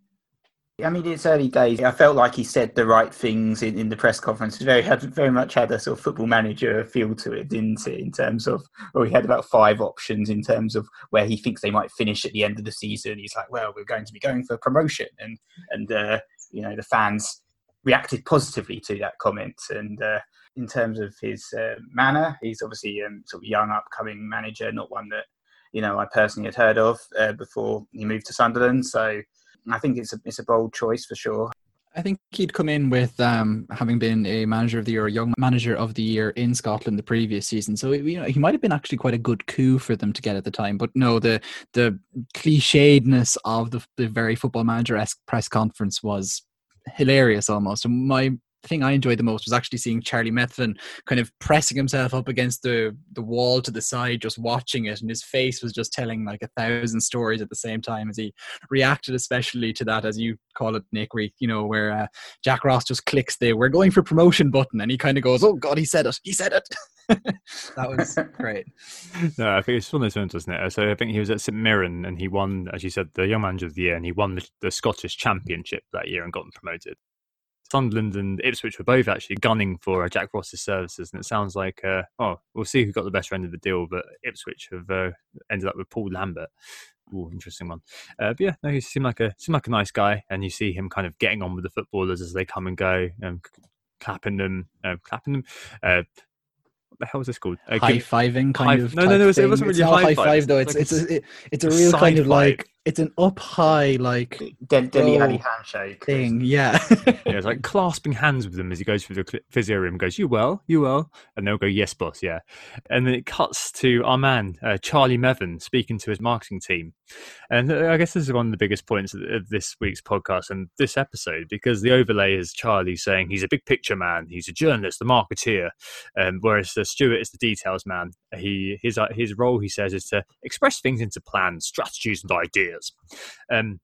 I mean, it's early days. I felt like he said the right things in, in the press conference. It very had very much had a sort of football manager feel to it, didn't it? In terms of, well, he had about five options in terms of where he thinks they might finish at the end of the season. He's like, well, we're going to be going for promotion, and and uh, you know the fans reacted positively to that comment. And uh, in terms of his uh, manner, he's obviously um, sort of young, upcoming manager, not one that you know I personally had heard of uh, before he moved to Sunderland. So I think it's a it's a bold choice for sure. I think he'd come in with um, having been a manager of the year, young manager of the year in Scotland the previous season. So you know he might have been actually quite a good coup for them to get at the time. But no, the the clichédness of the, the very football manager esque press conference was hilarious almost. And my thing I enjoyed the most was actually seeing Charlie Methven kind of pressing himself up against the the wall to the side, just watching it, and his face was just telling like a thousand stories at the same time as he reacted, especially to that, as you call it, Nick, where, you know, where uh, Jack Ross just clicks the "We're going for promotion" button, and he kind of goes, "Oh God, he said it! He said it!" that was great. No, I think it's one of those ones, wasn't it? So I think he was at St Mirren and he won, as you said, the Young Manager of the Year, and he won the, the Scottish Championship that year and got them promoted. Sunderland and Ipswich were both actually gunning for uh, Jack Ross's services, and it sounds like, uh, oh, we'll see who got the better end of the deal, but Ipswich have uh, ended up with Paul Lambert. Ooh, interesting one. Uh, but yeah, no, he seemed like a seemed like a nice guy, and you see him kind of getting on with the footballers as they come and go, um, clapping them, uh, clapping them. Uh, what the hell was this called? Uh, high fiving kind high- of. no, no, no, it was- it thing. wasn't really high high five, five though. it's It's like it's a it- it's a real kind of like five. It's an up high like Del- Dele Alli handshake. thing. Yeah. Yeah, it's like clasping hands with them as he goes through the physio room. Goes, "You well? You well?" And they'll go, "Yes, boss." Yeah, and then it cuts to our man uh, Charlie Methven speaking to his marketing team, and uh, I guess this is one of the biggest points of, of this week's podcast and this episode because the overlay is Charlie saying he's a big picture man, he's a journalist, a marketeer, um, whereas uh, Stuart is the details man. He his uh, his role he says is to express things into plans, strategies, and ideas. Um,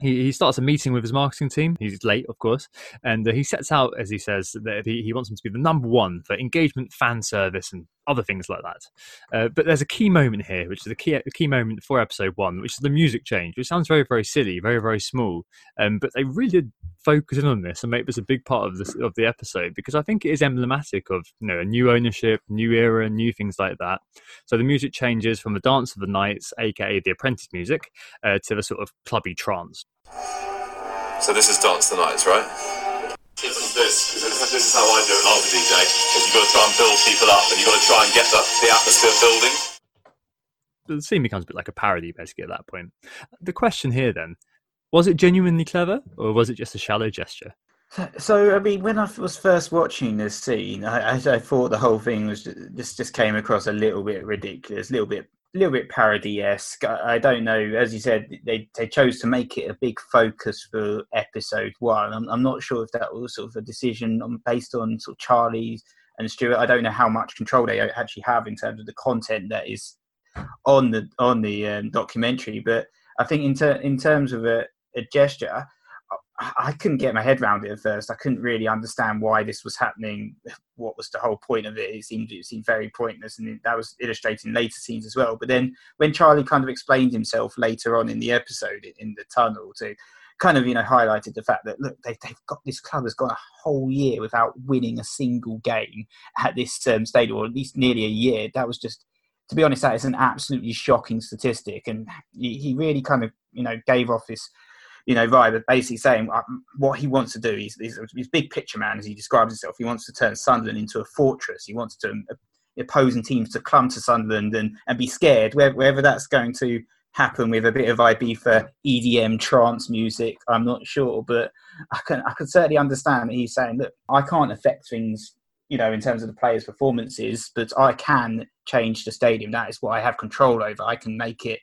he, he starts a meeting with his marketing team. He's late, of course, and uh, he sets out, as he says, that he, he wants them to be the number one for engagement, fan service, and other things like that. Uh, but there's a key moment here, which is the key a key moment for episode one, which is the music change, which sounds very very silly, very very small, um, but they really did focus in on this and make this a big part of this of the episode because I think it is emblematic of you know a new ownership, new era, new things like that. So the music changes from the dance of the knights, aka the apprentice music, uh, to the sort of clubby trance. So this is Dance of the Knights, right? This is this. This is how I do it after DJ. Is you've got to try and build people up, and you've got to try and get the, the atmosphere building. the scene becomes a bit like a parody basically at that point. The question here then, was it genuinely clever or was it just a shallow gesture? So- So I mean, when I was first watching this scene, I, I, I thought the whole thing was ju- just just came across a little bit ridiculous, a little bit, a little bit parody esque. I, don't know. As you said, they they chose to make it a big focus for episode one. I'm, I'm not sure if that was sort of a decision on, based on sort of Charlie's and Stuart. I don't know how much control they actually have in terms of the content that is on the on the um, documentary. But I think in ter- in terms of a, a gesture, I, couldn't get my head around it at first. I couldn't really understand why this was happening. What was the whole point of it? It seemed it seemed very pointless, and that was illustrated in later scenes as well. But then when Charlie kind of explained himself later on in the episode in, in the tunnel to kind of you know highlighted the fact that look they've, they've got this club has gone a whole year without winning a single game at this um, stadium or at least nearly a year that was just to be honest that is an absolutely shocking statistic and he, he really kind of you know gave off this you know vibe basically saying uh, what he wants to do he's, he's, he's big picture man as he describes himself he wants to turn Sunderland into a fortress he wants to uh, opposing teams to clump to Sunderland and, and be scared whether, that's going to happen with a bit of Ibiza EDM trance music. I'm not sure, but I can I can certainly understand that he's saying that I can't affect things, you know, in terms of the players' performances, but I can change the stadium. That is what I have control over. I can make it.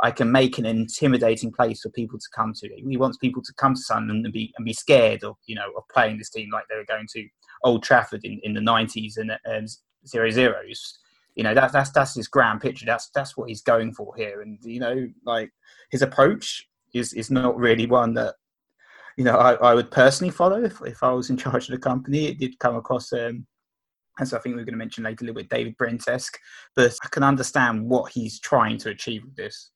I can make an intimidating place for people to come to. He wants people to come to Sunderland and be and be scared of you know of playing this team like they were going to Old Trafford in, in the 90s and um, zero zeros you know that's that's that's his grand picture that's that's what he's going for here and you know like his approach is is not really one that you know i, I would personally follow if, if i was in charge of the company it did come across um so I think we're going to mention later, a little bit David Brent-esque, but I can understand what he's trying to achieve with this.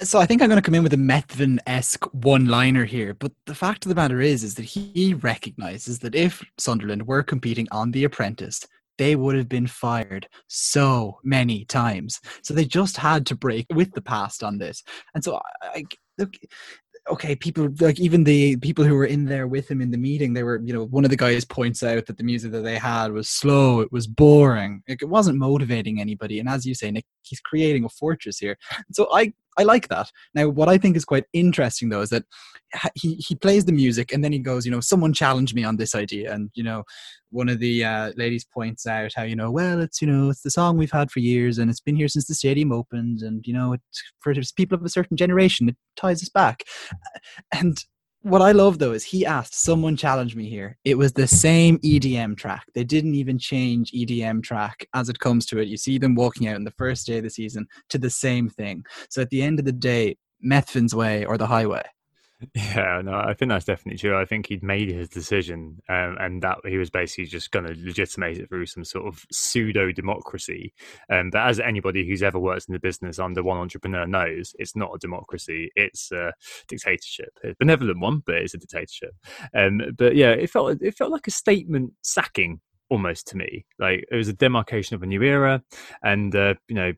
So I think I'm going to come in with a Methven-esque one-liner here, but the fact of the matter is, is that he recognizes that if Sunderland were competing on The Apprentice, they would have been fired so many times. So they just had to break with the past on this. And so I, I look, okay, people like even the people who were in there with him in the meeting, they were, you know, one of the guys points out that the music that they had was slow, it was boring, like, it wasn't motivating anybody. And as you say, Nick, he's creating a fortress here. So I I like that. Now, what I think is quite interesting though is that he he plays the music and then he goes, you know, someone challenged me on this idea, and you know, one of the uh, ladies points out how you know, well, it's you know, it's the song we've had for years, and it's been here since the stadium opened, and you know, it's for people of a certain generation, it ties us back, and. What I love though is he asked someone challenge me here. It was the same EDM track. They didn't even change EDM track as it comes to it. You see them walking out on the first day of the season to the same thing. So at the end of the day, Methven's way or the highway. Yeah, no, I think that's definitely true. I think he'd made his decision, um, and that he was basically just going to legitimate it through some sort of pseudo democracy. Um, but as anybody who's ever worked in the business under one entrepreneur knows, it's not a democracy; it's a dictatorship. A benevolent one, but it's a dictatorship. Um, but yeah, it felt it felt like a statement sacking almost to me. Like it was a demarcation of a new era, and uh, you know,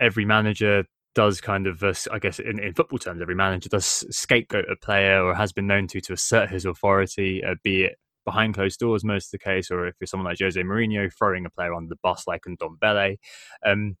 every manager does kind of, uh, I guess, in, in football terms, every manager does scapegoat a player or has been known to to assert his authority, uh, be it behind closed doors most of the case, or if you're someone like Jose Mourinho throwing a player on the bus like in Don Ndombele. Um,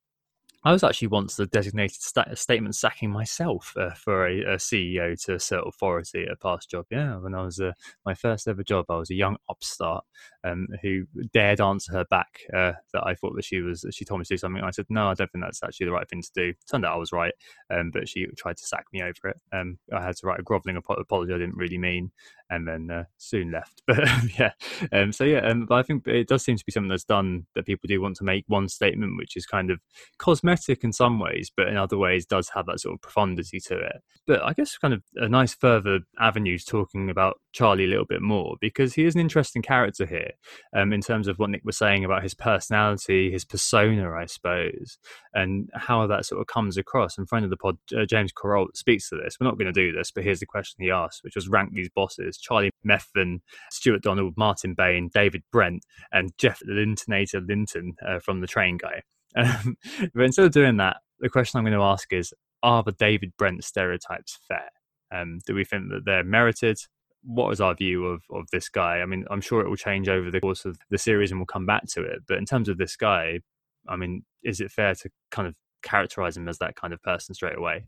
I was actually once the designated sta- statement sacking myself uh, for a, a, CEO to assert authority at a past job. Yeah, when I was uh, my first ever job, I was a young upstart um, who dared answer her back uh, that I thought that she was. She told me to do something. I said, "No, I don't think that's actually the right thing to do." Turned out I was right, um, but she tried to sack me over it. Um, I had to write a grovelling apology I didn't really mean, and then uh, soon left. But yeah, um, so yeah, um, but I think it does seem to be something that's done that people do want to make one statement, which is kind of cosmetic in some ways, but in other ways does have that sort of profundity to it. But I guess kind of a nice further avenue avenues talking about Charlie a little bit more because he is an interesting character here, um, in terms of what Nick was saying about his personality, his persona, I suppose, and how that sort of comes across. And friend of the pod, uh, James Correll, speaks to this. We're not going to do this, but here's the question he asked, which was rank these bosses Charlie Methven, Stuart Donald, Martin Bain, David Brent, and Jeff Lintonator Linton uh, from the Train Guy. Um, but instead of doing that, the question I'm going to ask is Are the David Brent stereotypes fair? Um, do we think that they're merited? What is our view of, of this guy? I mean, I'm sure it will change over the course of the series and we'll come back to it. But in terms of this guy, I mean, is it fair to kind of characterize him as that kind of person straight away?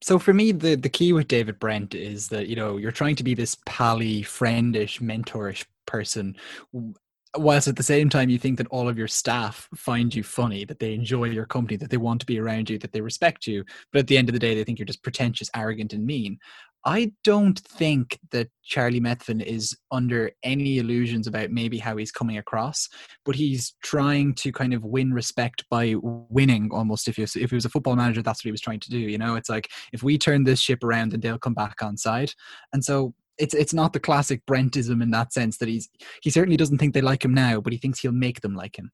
so for me the the key with david brent is that you know you're trying to be this pally friendish mentorish person whilst at the same time you think that all of your staff find you funny that they enjoy your company that they want to be around you that they respect you but at the end of the day they think you're just pretentious arrogant and mean I don't think that Charlie Methven is under any illusions about maybe how he's coming across, but he's trying to kind of win respect by winning almost. If he was, if he was a football manager, that's what he was trying to do. You know, it's like if we turn this ship around, then they'll come back on side. And so it's it's not the classic Brentism in that sense that he's he certainly doesn't think they like him now, but he thinks he'll make them like him.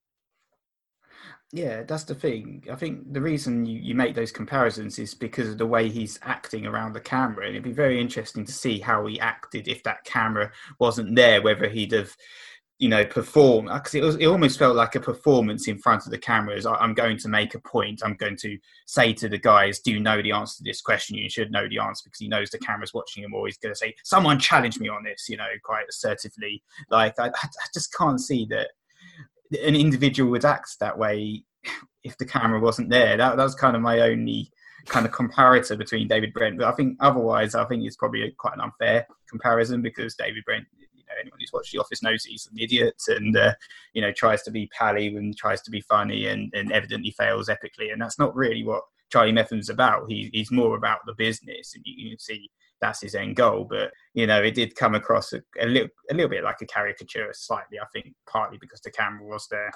Yeah, that's the thing. I think the reason you, you make those comparisons is because of the way he's acting around the camera. And it'd be very interesting to see how he acted if that camera wasn't there, whether he'd have, you know, performed. Because it, was, it almost felt like a performance in front of the cameras. I, am going to make a point. I'm going to say to the guys, do you know the answer to this question? You should know the answer because he knows the camera's watching him, or he's going to say, someone challenge me on this, you know, quite assertively. Like, I, I just can't see that an individual would act that way if the camera wasn't there. That, that was kind of my only kind of comparator between David Brent. But I think otherwise, I think it's probably quite an unfair comparison because David Brent, you know, anyone who's watched The Office knows he's an idiot and, uh, you know, tries to be pally and tries to be funny and, and evidently fails epically. And that's not really what Charlie Methven's about. He, he's more about the business. And you, you can see that's his end goal. But you know, it did come across a, a, little a little bit like a caricature, slightly. I think partly because the camera was there.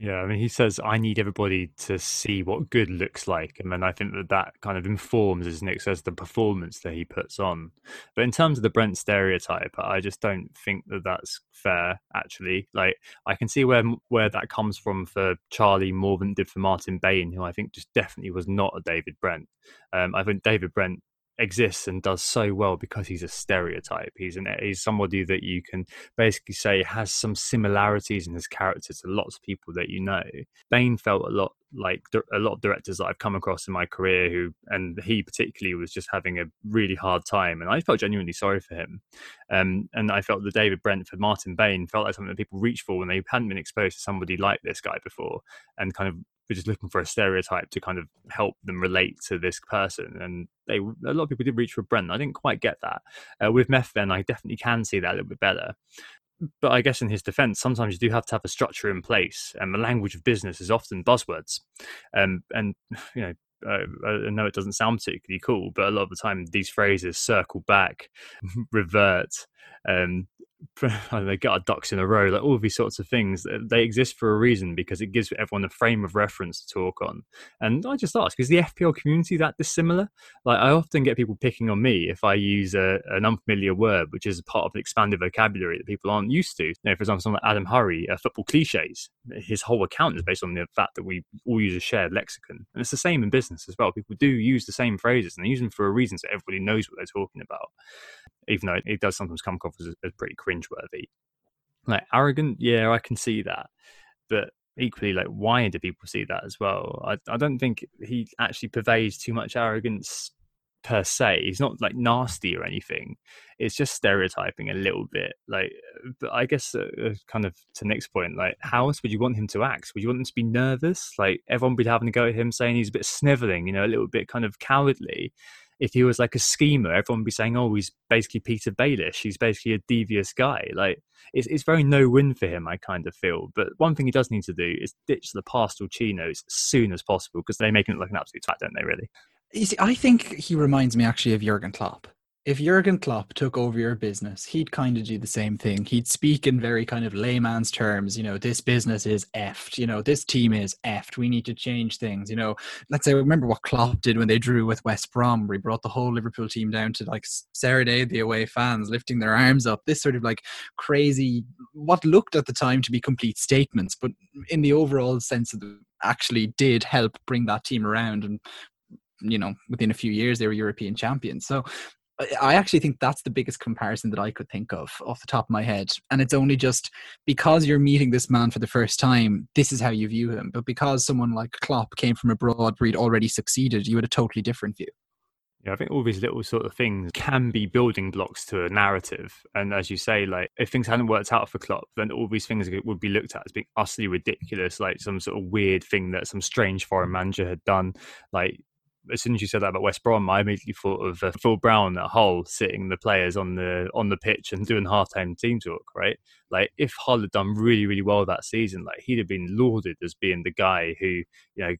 Yeah, I mean, he says, I need everybody to see what good looks like. And then I think that that kind of informs, as Nick says, the performance that he puts on. But in terms of the Brent stereotype, I just don't think that that's fair, actually. Like, I can see where where that comes from for Charlie more than did for Martin Bain, who I think just definitely was not a David Brent. Um, I think David Brent exists and does so well because he's a stereotype. He's an he's somebody that you can basically say has some similarities in his character to lots of people that you know. Bain felt a lot like a lot of directors that I've come across in my career who, and he particularly was just having a really hard time, and I felt genuinely sorry for him. Um, and I felt that David Brentford, Martin Bain felt like something that people reach for when they hadn't been exposed to somebody like this guy before, and kind of were just looking for a stereotype to kind of help them relate to this person. And they a lot of people did reach for Brent. I didn't quite get that. Uh, with Then I definitely can see that a little bit better. But I guess in his defense, sometimes you do have to have a structure in place, and the language of business is often buzzwords. Um, and you know, uh, I know it doesn't sound particularly cool, but a lot of the time these phrases circle back, revert, um, they got ducks in a row, like all these sorts of things. They exist for a reason because it gives everyone a frame of reference to talk on. And I just ask, is the FPL community that dissimilar? Like I often get people picking on me if I use a, an unfamiliar word, which is part of an expanded vocabulary that people aren't used to. You know, for example, someone like Adam Hurrey, uh, football cliches. His whole account is based on the fact that we all use a shared lexicon, and it's the same in business as well. People do use the same phrases, and they use them for a reason, so everybody knows what they're talking about even though it does sometimes come across as, as pretty cringeworthy. Like arrogant, yeah, I can see that, but equally, like why do people see that as well? I I don't think he actually pervades too much arrogance per se. He's not like nasty or anything. It's just stereotyping a little bit. Like, but I guess uh, uh, kind of to Nick's point, like, how else would you want him to act? Would you want him to be nervous? Like, everyone would be having to go at him saying he's a bit sniveling, you know, a little bit kind of cowardly. If he was like a schemer, everyone would be saying, "Oh, he's basically Petyr Baelish. He's basically a devious guy." Like, it's it's very no win for him. I kind of feel. But one thing he does need to do is ditch the pastel chinos as soon as possible because they make him look an absolute twat, don't they? Really? See, I think he reminds me actually of Jurgen Klopp. If Jurgen Klopp took over your business, he'd kind of do the same thing. He'd speak in very kind of layman's terms. You know, this business is effed. You know, this team is effed. We need to change things. You know, let's say remember what Klopp did when they drew with West Brom, he brought the whole Liverpool team down to like serenade the away fans, lifting their arms up. This sort of like crazy, what looked at the time to be complete statements, but in the overall sense of the actually did help bring that team around and you know within a few years they were european champions so I actually think that's the biggest comparison that I could think of off the top of my head. And it's only just because you're meeting this man for the first time, this is how you view him. But because someone like Klopp came from abroad where he'd already succeeded, you had a totally different view. Yeah, I think all these little sort of things can be building blocks to a narrative. And as you say, like if things hadn't worked out for Klopp, then all these things would be looked at as being utterly ridiculous, like some sort of weird thing that some strange foreign manager had done. Like as soon as you said that about West Brom, I immediately thought of uh, Phil Brown at Hull sitting the players on the on the pitch and doing halftime team talk. Right, like if Hull had done really really well that season, like he'd have been lauded as being the guy who you know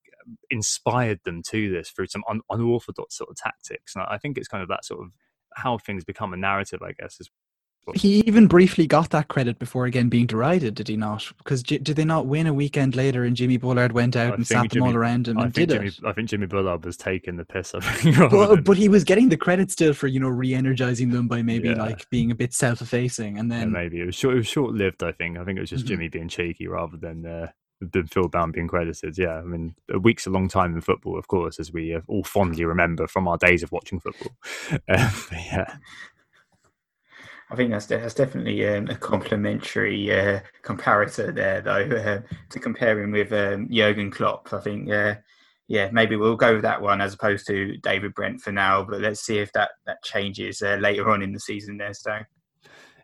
inspired them to this through some un- unorthodox sort of tactics. And I think it's kind of that sort of how things become a narrative, I guess, is he even briefly got that credit before again being derided, did he not? Because did they not win a weekend later and Jimmy Bullard went out I and sat Jimmy, them all around him I and did Jimmy, it? I think Jimmy Bullard was taking the piss. Think, but, but, he was getting the credit still for you know re-energizing them by maybe yeah. like being a bit self-effacing, and then yeah, maybe it was short. It was short-lived. I think. I think it was just mm-hmm. Jimmy being cheeky rather than. Uh, than Phil Brown being credited. Yeah, I mean, a week's a long time in football, of course, as we all fondly remember from our days of watching football. Uh, yeah, I think that's that's definitely um, a complimentary uh, comparator there, though, uh, to compare him with um, Jurgen Klopp. I think, uh, yeah, maybe we'll go with that one as opposed to David Brent for now. But let's see if that that changes uh, later on in the season. There, so.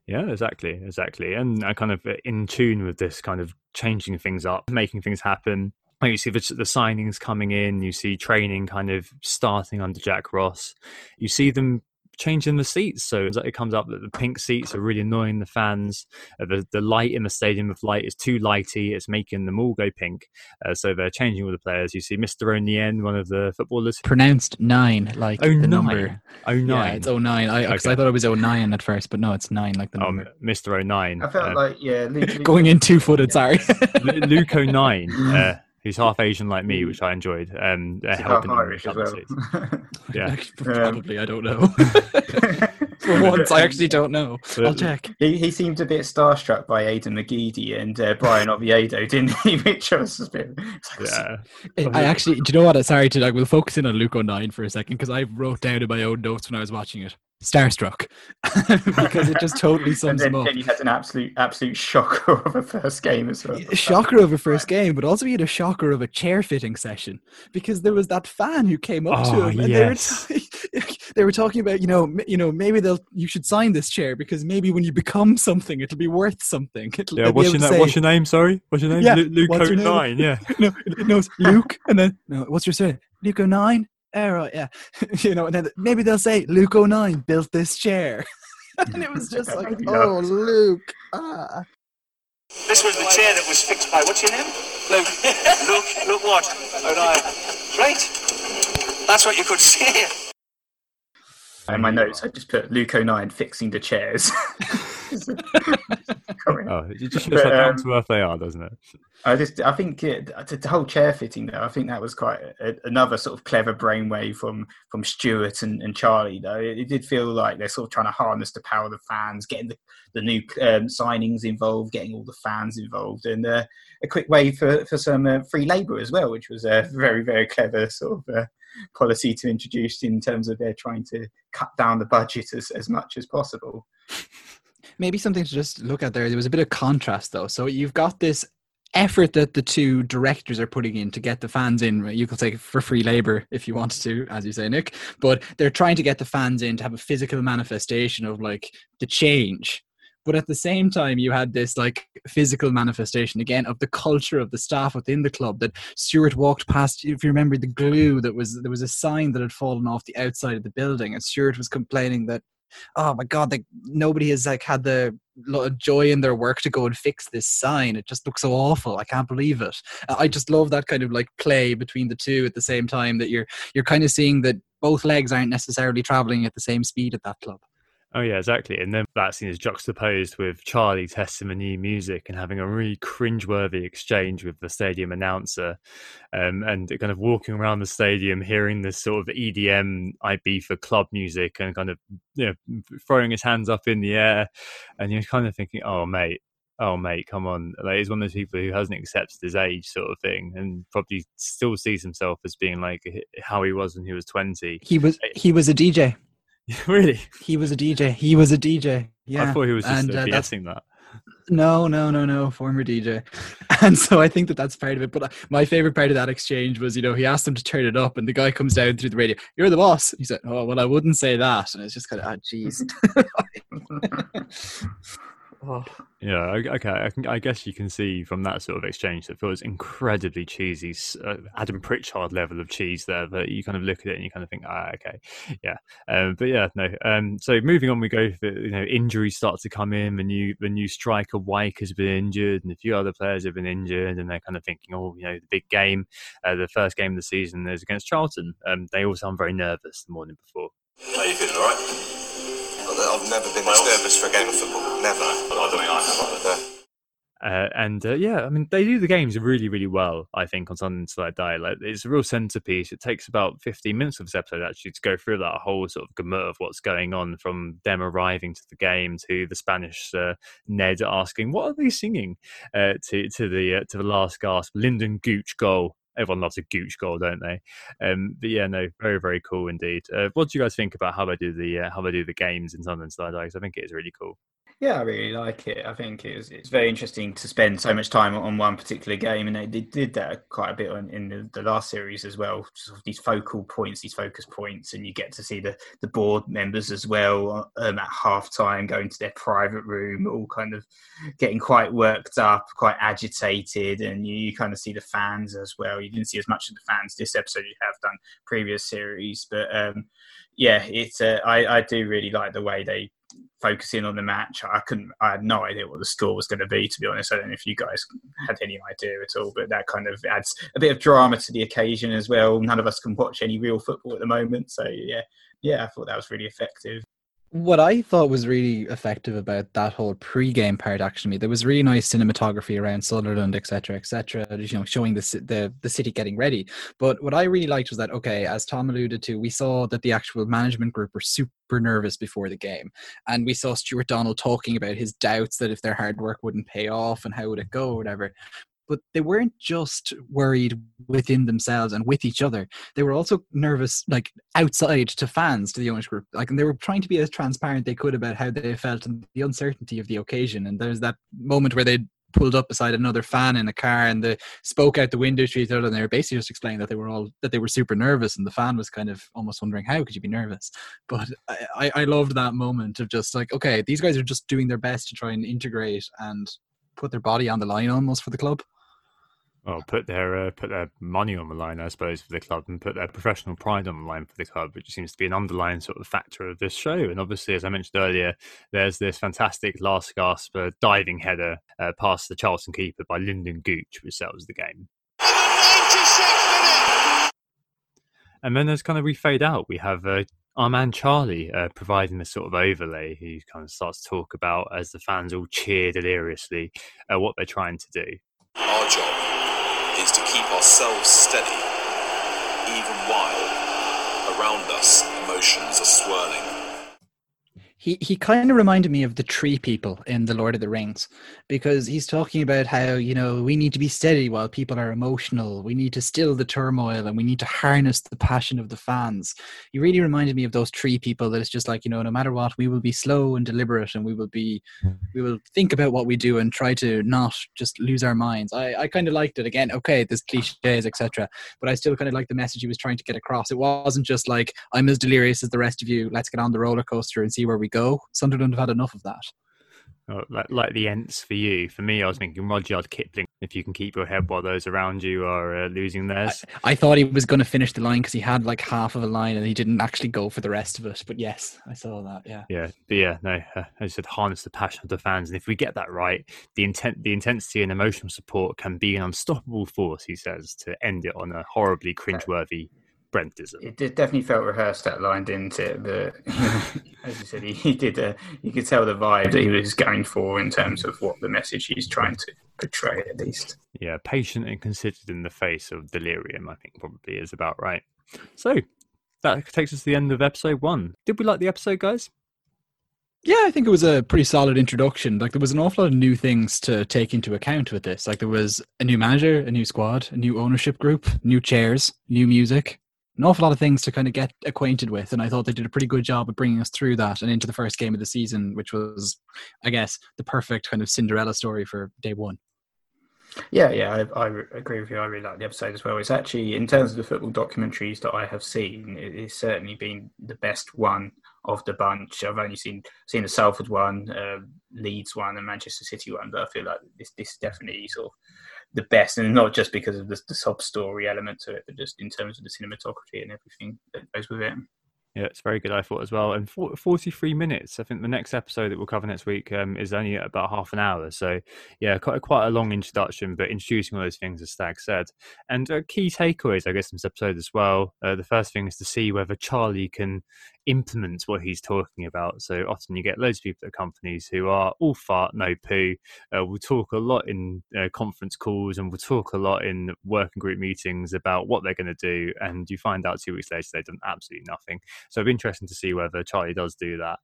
Yeah, exactly, exactly, and I kind of uh, in tune with this kind of changing things up, making things happen. You see the, the signings coming in, you see training kind of starting under Jack Ross. You see them changing the seats. So it comes up that the pink seats are really annoying the fans. Uh, the, the light in the stadium of light is too lighty. It's making them all go pink. Uh, so they're changing all the players. You see Mr. O'Nien, one of the footballers. Pronounced nine, like oh, the nine. number. Oh, nine. Yeah, it's 09. I, okay. I thought it was 09 at first, but no, it's nine, like the oh, number. Mr. 09. I felt uh, like, yeah. Luke, going in two footed, sorry. Luke 09. Uh, He's half Asian like me, which I enjoyed. Um, uh, helping half Irish as well. yeah, probably. I don't know. For once, I actually don't know. I'll check. He, he seemed a bit starstruck by Aiden McGeady and uh, Bryan Oviedo, didn't he? Which was a bit. Yeah. I actually, do you know what? Sorry to like, we'll focus in on Luke 09 for a second because I wrote down in my own notes when I was watching it starstruck because it just totally sums and then, him up. Then he had an absolute absolute shocker of a first game as well. Shocker of a first game, but also he had a shocker of a chair fitting session because there was that fan who came up oh, to him and yes. they, were t- they were talking about you know you know maybe they'll you should sign this chair because maybe when you become something it'll be worth something. It'll, yeah, what's your, na- say, what's your name? Sorry, what's your name? Yeah, Luke what's your nine. Yeah, no, no, it's Luke, and then no, what's your surname? Luke nine era, yeah. you know, and then maybe they'll say Luke 09 built this chair. and it was just like, oh, Luke. Ah. This was the chair that was fixed by, what's your name? Luke. Luke, Luke what? 09. Right. That's what you could say. In my notes, I just put Luke 09 fixing the chairs. Oh, it just shows how down to earth they are, doesn't it? I just, I think it, the whole chair fitting though. I think that was quite a, another sort of clever brainwave from from Stuart and, and Charlie. Though it, it, did feel like they're sort of trying to harness the power of the fans, getting the, the new um, signings involved, getting all the fans involved, and uh, a quick way for for some uh, free labour as well, which was a very very clever sort of. Uh, policy to introduce in terms of they're trying to cut down the budget as, as much as possible maybe something to just look at there. There was a bit of contrast though. So you've got this effort that the two directors are putting in to get the fans in. You could say for free labor if you wanted to, as you say, Nick. But they're trying to get the fans in to have a physical manifestation of like the change. But at the same time, you had this like physical manifestation again of the culture of the staff within the club. That Stuart walked past. If you remember the glue that was there was a sign that had fallen off the outside of the building, and Stuart was complaining that oh my god like nobody has like had the joy in their work to go and fix this sign. It just looks so awful. I can't believe it. I just love that kind of like play between the two at the same time that you're you're kind of seeing that both legs aren't necessarily traveling at the same speed at that club Oh yeah, exactly. And then that scene is juxtaposed with Charlie testing the new music and having a really cringeworthy exchange with the stadium announcer, um, and kind of walking around the stadium, hearing this sort of EDM Ibiza club music, and kind of you know throwing his hands up in the air, and you're kind of thinking, "Oh mate, oh mate, come on!" Like he's one of those people who hasn't accepted his age, sort of thing, and probably still sees himself as being like how he was when he was twenty. He was he was a DJ. really? He was a DJ. He was a DJ. Yeah. I thought he was just and, uh, BSing that. No, no, no, no, former DJ. And so I think that that's part of it. But uh, my favorite part of that exchange was, you know, he asked him to turn it up, and the guy comes down through the radio. You're the boss. He said, "Oh, well, I wouldn't say that." And it's just kind of, ah, jeez. Oh. Yeah, okay. I, can, I, guess you can see from that sort of exchange that it feels incredibly cheesy, uh, Adam Pritchard level of cheese there. That you kind of look at it and you kind of think, ah, okay, yeah. Um, but yeah, no. Um, so moving on, we go. For, you know, injuries start to come in. The new the new striker Wyke has been injured, and a few other players have been injured, and they're kind of thinking, oh, you know, the big game, uh, the first game of the season is against Charlton. Um, they all sound very nervous the morning before. How are you feeling? All right. I've never been this nervous for a game of football. Never. I don't think I have. Uh, and uh, yeah, I mean, they do the games really, really well. I think on Sunderland Until I Die, like it's a real centerpiece. It takes about fifteen minutes of this episode actually to go through that whole sort of gamut of what's going on, from them arriving to the game to the Spanish uh, Ned asking, "What are they singing?" Uh, to to the uh, to the last gasp, Lynden Gooch goal everyone loves a gooch goal, don't they? Um, but yeah, no, very very cool indeed. Uh, what do you guys think about how they do the uh, how they do the games in Sunderland Slide I think it is really cool. Yeah, I really like it. I think it was, it's very interesting to spend so much time on one particular game, and they did, did that quite a bit on, in the, the, last series as well. Sort of these focal points, these focus points, and you get to see the, the board members as well um, at half time going to their private room, all kind of getting quite worked up, quite agitated, and you, you kind of see the fans as well. You didn't see as much of the fans this episode you have done previous series, but um, yeah, it's uh, I, I do really like the way they focusing on the match. I couldn't, I had no idea what the score was going to be, to be honest. I don't know if you guys had any idea at all, but that kind of adds a bit of drama to the occasion as well. None of us can watch any real football at the moment. So, yeah, yeah, I thought that was really effective what I thought was really effective about that whole pre-game part, actually, there was really nice cinematography around Sunderland, etc., etc. You know, showing the the the city getting ready. But what I really liked was that okay, as Tom alluded to, we saw that the actual management group were super nervous before the game, and we saw Stuart Donald talking about his doubts that if their hard work wouldn't pay off and how would it go, whatever but they weren't just worried within themselves and with each other. They were also nervous, like outside to fans, to the owners group. Like, and they were trying to be as transparent they could about how they felt and the uncertainty of the occasion. And there's that moment where they pulled up beside another fan in a car and they spoke out the window to each other and they were basically just explaining that they were all that they were super nervous and the fan was kind of almost wondering how could you be nervous but I, I loved that moment of just like okay these guys are just doing their best to try and integrate and put their body on the line almost for the club well, put their uh, put their money on the line, I suppose, for the club, and put their professional pride on the line for the club, which seems to be an underlying sort of factor of this show. And obviously, as I mentioned earlier, there's this fantastic last gasp uh, diving header uh, past the Charlton keeper by Lynden Gooch, which settles the game. And then as kind of we fade out, we have uh, our man Charlie uh, providing this sort of overlay. He kind of starts to talk about as the fans all cheer deliriously uh, what they're trying to do. Our job to keep ourselves steady, even while around us emotions are swirling. He he kind of reminded me of the tree people in the Lord of the Rings because he's talking about how, you know, we need to be steady while people are emotional. We need to still the turmoil and we need to harness the passion of the fans. He really reminded me of those tree people that it's just like, you know, no matter what, we will be slow and deliberate and we will be we will think about what we do and try to not just lose our minds. I, I kind of liked it again. Okay, there's cliches, etc. But I still kind of like the message he was trying to get across. It wasn't just like I'm as delirious as the rest of you. Let's get on the roller coaster and see where we go. Sunderland have had enough of that. Oh, like, like the Ents for you. For me, I was thinking Rudyard Kipling. If you can keep your head while those around you are uh, losing theirs. I, I, thought he was going to finish the line because he had like half of a line and he didn't actually go for the rest of it. But yes, I saw that. Yeah. Yeah. But yeah. No. Uh, I said harness the passion of the fans, and if we get that right, the intent, the intensity, and emotional support can be an unstoppable force. He says to end it on a horribly cringeworthy Brentism. It did, definitely felt rehearsed that line, didn't it? But as you said, he, he did. Uh, you could tell the vibe that he was going for in terms of what the message he's trying to portray, at least. Yeah, patient and considered in the face of delirium. I think probably is about right. So that takes us to the end of episode one. Did we like the episode, guys? Yeah, I think it was a pretty solid introduction. Like there was an awful lot of new things to take into account with this. Like there was a new manager, a new squad, a new ownership group, new chairs, new music, an awful lot of things to kind of get acquainted with. And I thought they did a pretty good job of bringing us through that and into the first game of the season, which was, I guess, the perfect kind of Cinderella story for day one. Yeah, yeah, I, I agree with you. I really like the episode as well. It's actually, in terms of the football documentaries that I have seen, it's certainly been the best one of the bunch. I've only seen seen the Salford one, uh, Leeds one, and Manchester City one, but I feel like this this is definitely sort of the best, and not just because of the, the sub story element to it, but just in terms of the cinematography and everything that goes with it. Yeah, it's very good. I thought as well. And 43 minutes. I think the next episode that we'll cover next week um, is only about half an hour. So, yeah, quite, quite a long introduction, but introducing all those things, as Stag said. And uh, key takeaways, I guess, from this episode as well. Uh, the first thing is to see whether Charlie can implement what he's talking about. So often you get loads of people at companies who are all fart, no poo. Uh, we'll talk a lot in uh, conference calls and we'll talk a lot in working group meetings about what they're going to do. And you find out two weeks later they've done absolutely nothing. So it'll be interesting to see whether Charlie does do that.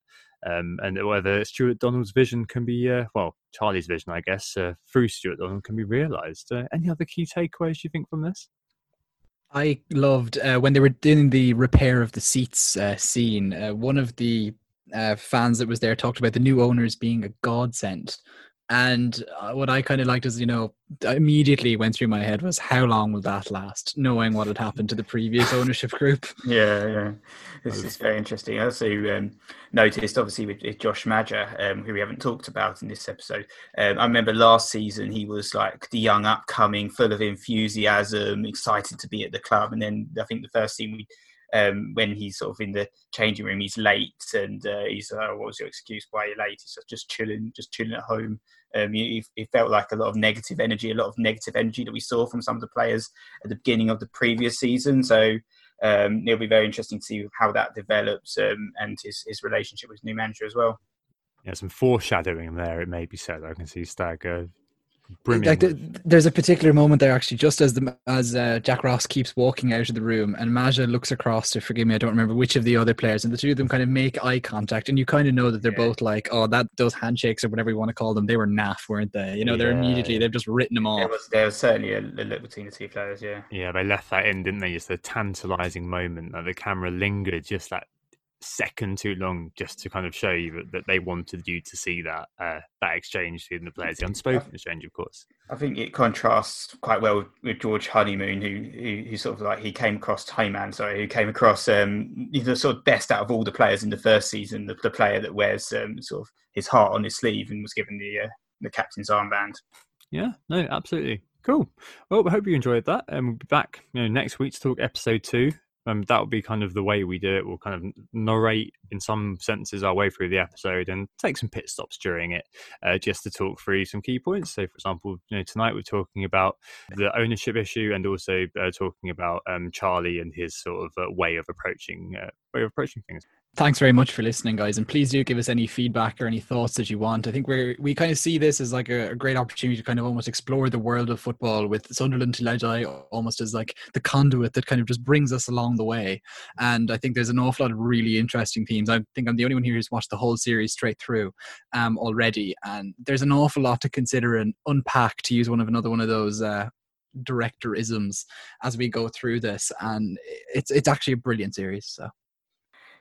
Um, and whether Stewart Donald's vision can be, uh, well, Charlie's vision, I guess, uh, through Stewart Donald can be realised. Uh, any other key takeaways you think from this? I loved uh, when they were doing the repair of the seats uh, scene. Uh, one of the fans that was there talked about the new owners being a godsend. And uh, what I kind of liked is, you know, immediately went through my head was how long will that last, knowing what had happened to the previous ownership group. Yeah, yeah, this is very interesting. I also um, noticed, obviously, with, with Josh Maja, um, who we haven't talked about in this episode. Um, I remember last season he was like the young upcoming, full of enthusiasm, excited to be at the club, and then I think the first scene we um, when he's sort of in the changing room, he's late and uh, he's, uh, what was your excuse? Why you're late? He's just chilling, just chilling at home. Um, it, felt like a lot of negative energy, a lot of negative energy that we saw from some of the players at the beginning of the previous season. So um, it'll be very interesting to see how that develops um, and his, his relationship with new manager as well. Yeah, some foreshadowing there. It may be said. I can see Stag like the, there's a particular moment there actually just as the as uh, jack ross keeps walking out of the room and maja looks across to forgive me i don't remember which of the other players and the two of them kind of make eye contact and you kind of know that they're yeah. both like oh that those handshakes or whatever you want to call them they were naff weren't they? You know they're immediately they've just written them off. there was, there was certainly a, a look between the two players yeah. Yeah they left that in didn't they? Just a tantalizing moment that the camera lingered just that second too long just to kind of show you that, that they wanted you to see that uh, that exchange between the players, the unspoken exchange, of course. I think it contrasts quite well with, George Honeyman, who, who, who sort of like he came across Hyman, sorry, who came across um, the sort of best out of all the players in the first season, the, the player that wears um, sort of his heart on his sleeve and was given the uh, the captain's armband. Yeah, no, absolutely. Cool. Well, I hope you enjoyed that. And we'll be back you know, next week to talk episode two um, that would be kind of the way we do it. We'll kind of narrate, in some senses, our way through the episode and take some pit stops during it, uh, just to talk through some key points. So, for example, you know, tonight we're talking about the ownership issue and also uh, talking about um, Charlie and his sort of uh, way of approaching uh, way of approaching things. Thanks very much for listening, guys, and please do give us any feedback or any thoughts that you want. I think we we kind of see this as like a, a, great opportunity to kind of almost explore the world of football with Sunderland Till I Die almost as like the conduit that kind of just brings us along the way. And I think there's an awful lot of really interesting themes. I think I'm the only one here who's watched the whole series straight through um, already, and there's an awful lot to consider and unpack. To use one of another one of those uh, directorisms as we go through this, and it's it's actually a brilliant series. So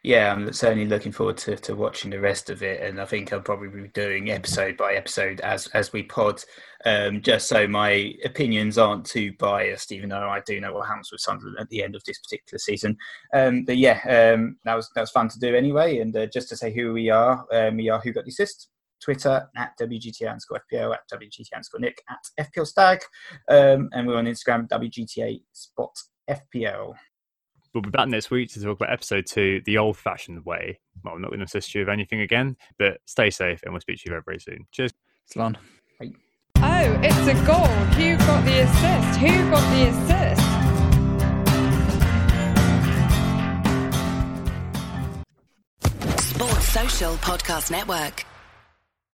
yeah, I'm certainly looking forward to, to watching the rest of it, and I think I'll probably be doing episode by episode as as we pod, um, just so my opinions aren't too biased. Even though I do know what happens with Sunderland at the end of this particular season, um, but yeah, um, that was that was fun to do anyway. And uh, just to say who we are, um, we are Who Got the Assist. Twitter at WGTA underscore FPL, at WGTA underscore Nick, at FPL Stag, um, and we're on Instagram, WGTA Spot FPL. We'll be back next week to talk about episode two, the old fashioned way. Well, I'm not going to assist you with anything again, but stay safe and we'll speak to you very, very soon. Cheers. Salon. Oh, it's a goal. Who got the assist? Who got the assist? Sports Social Podcast Network.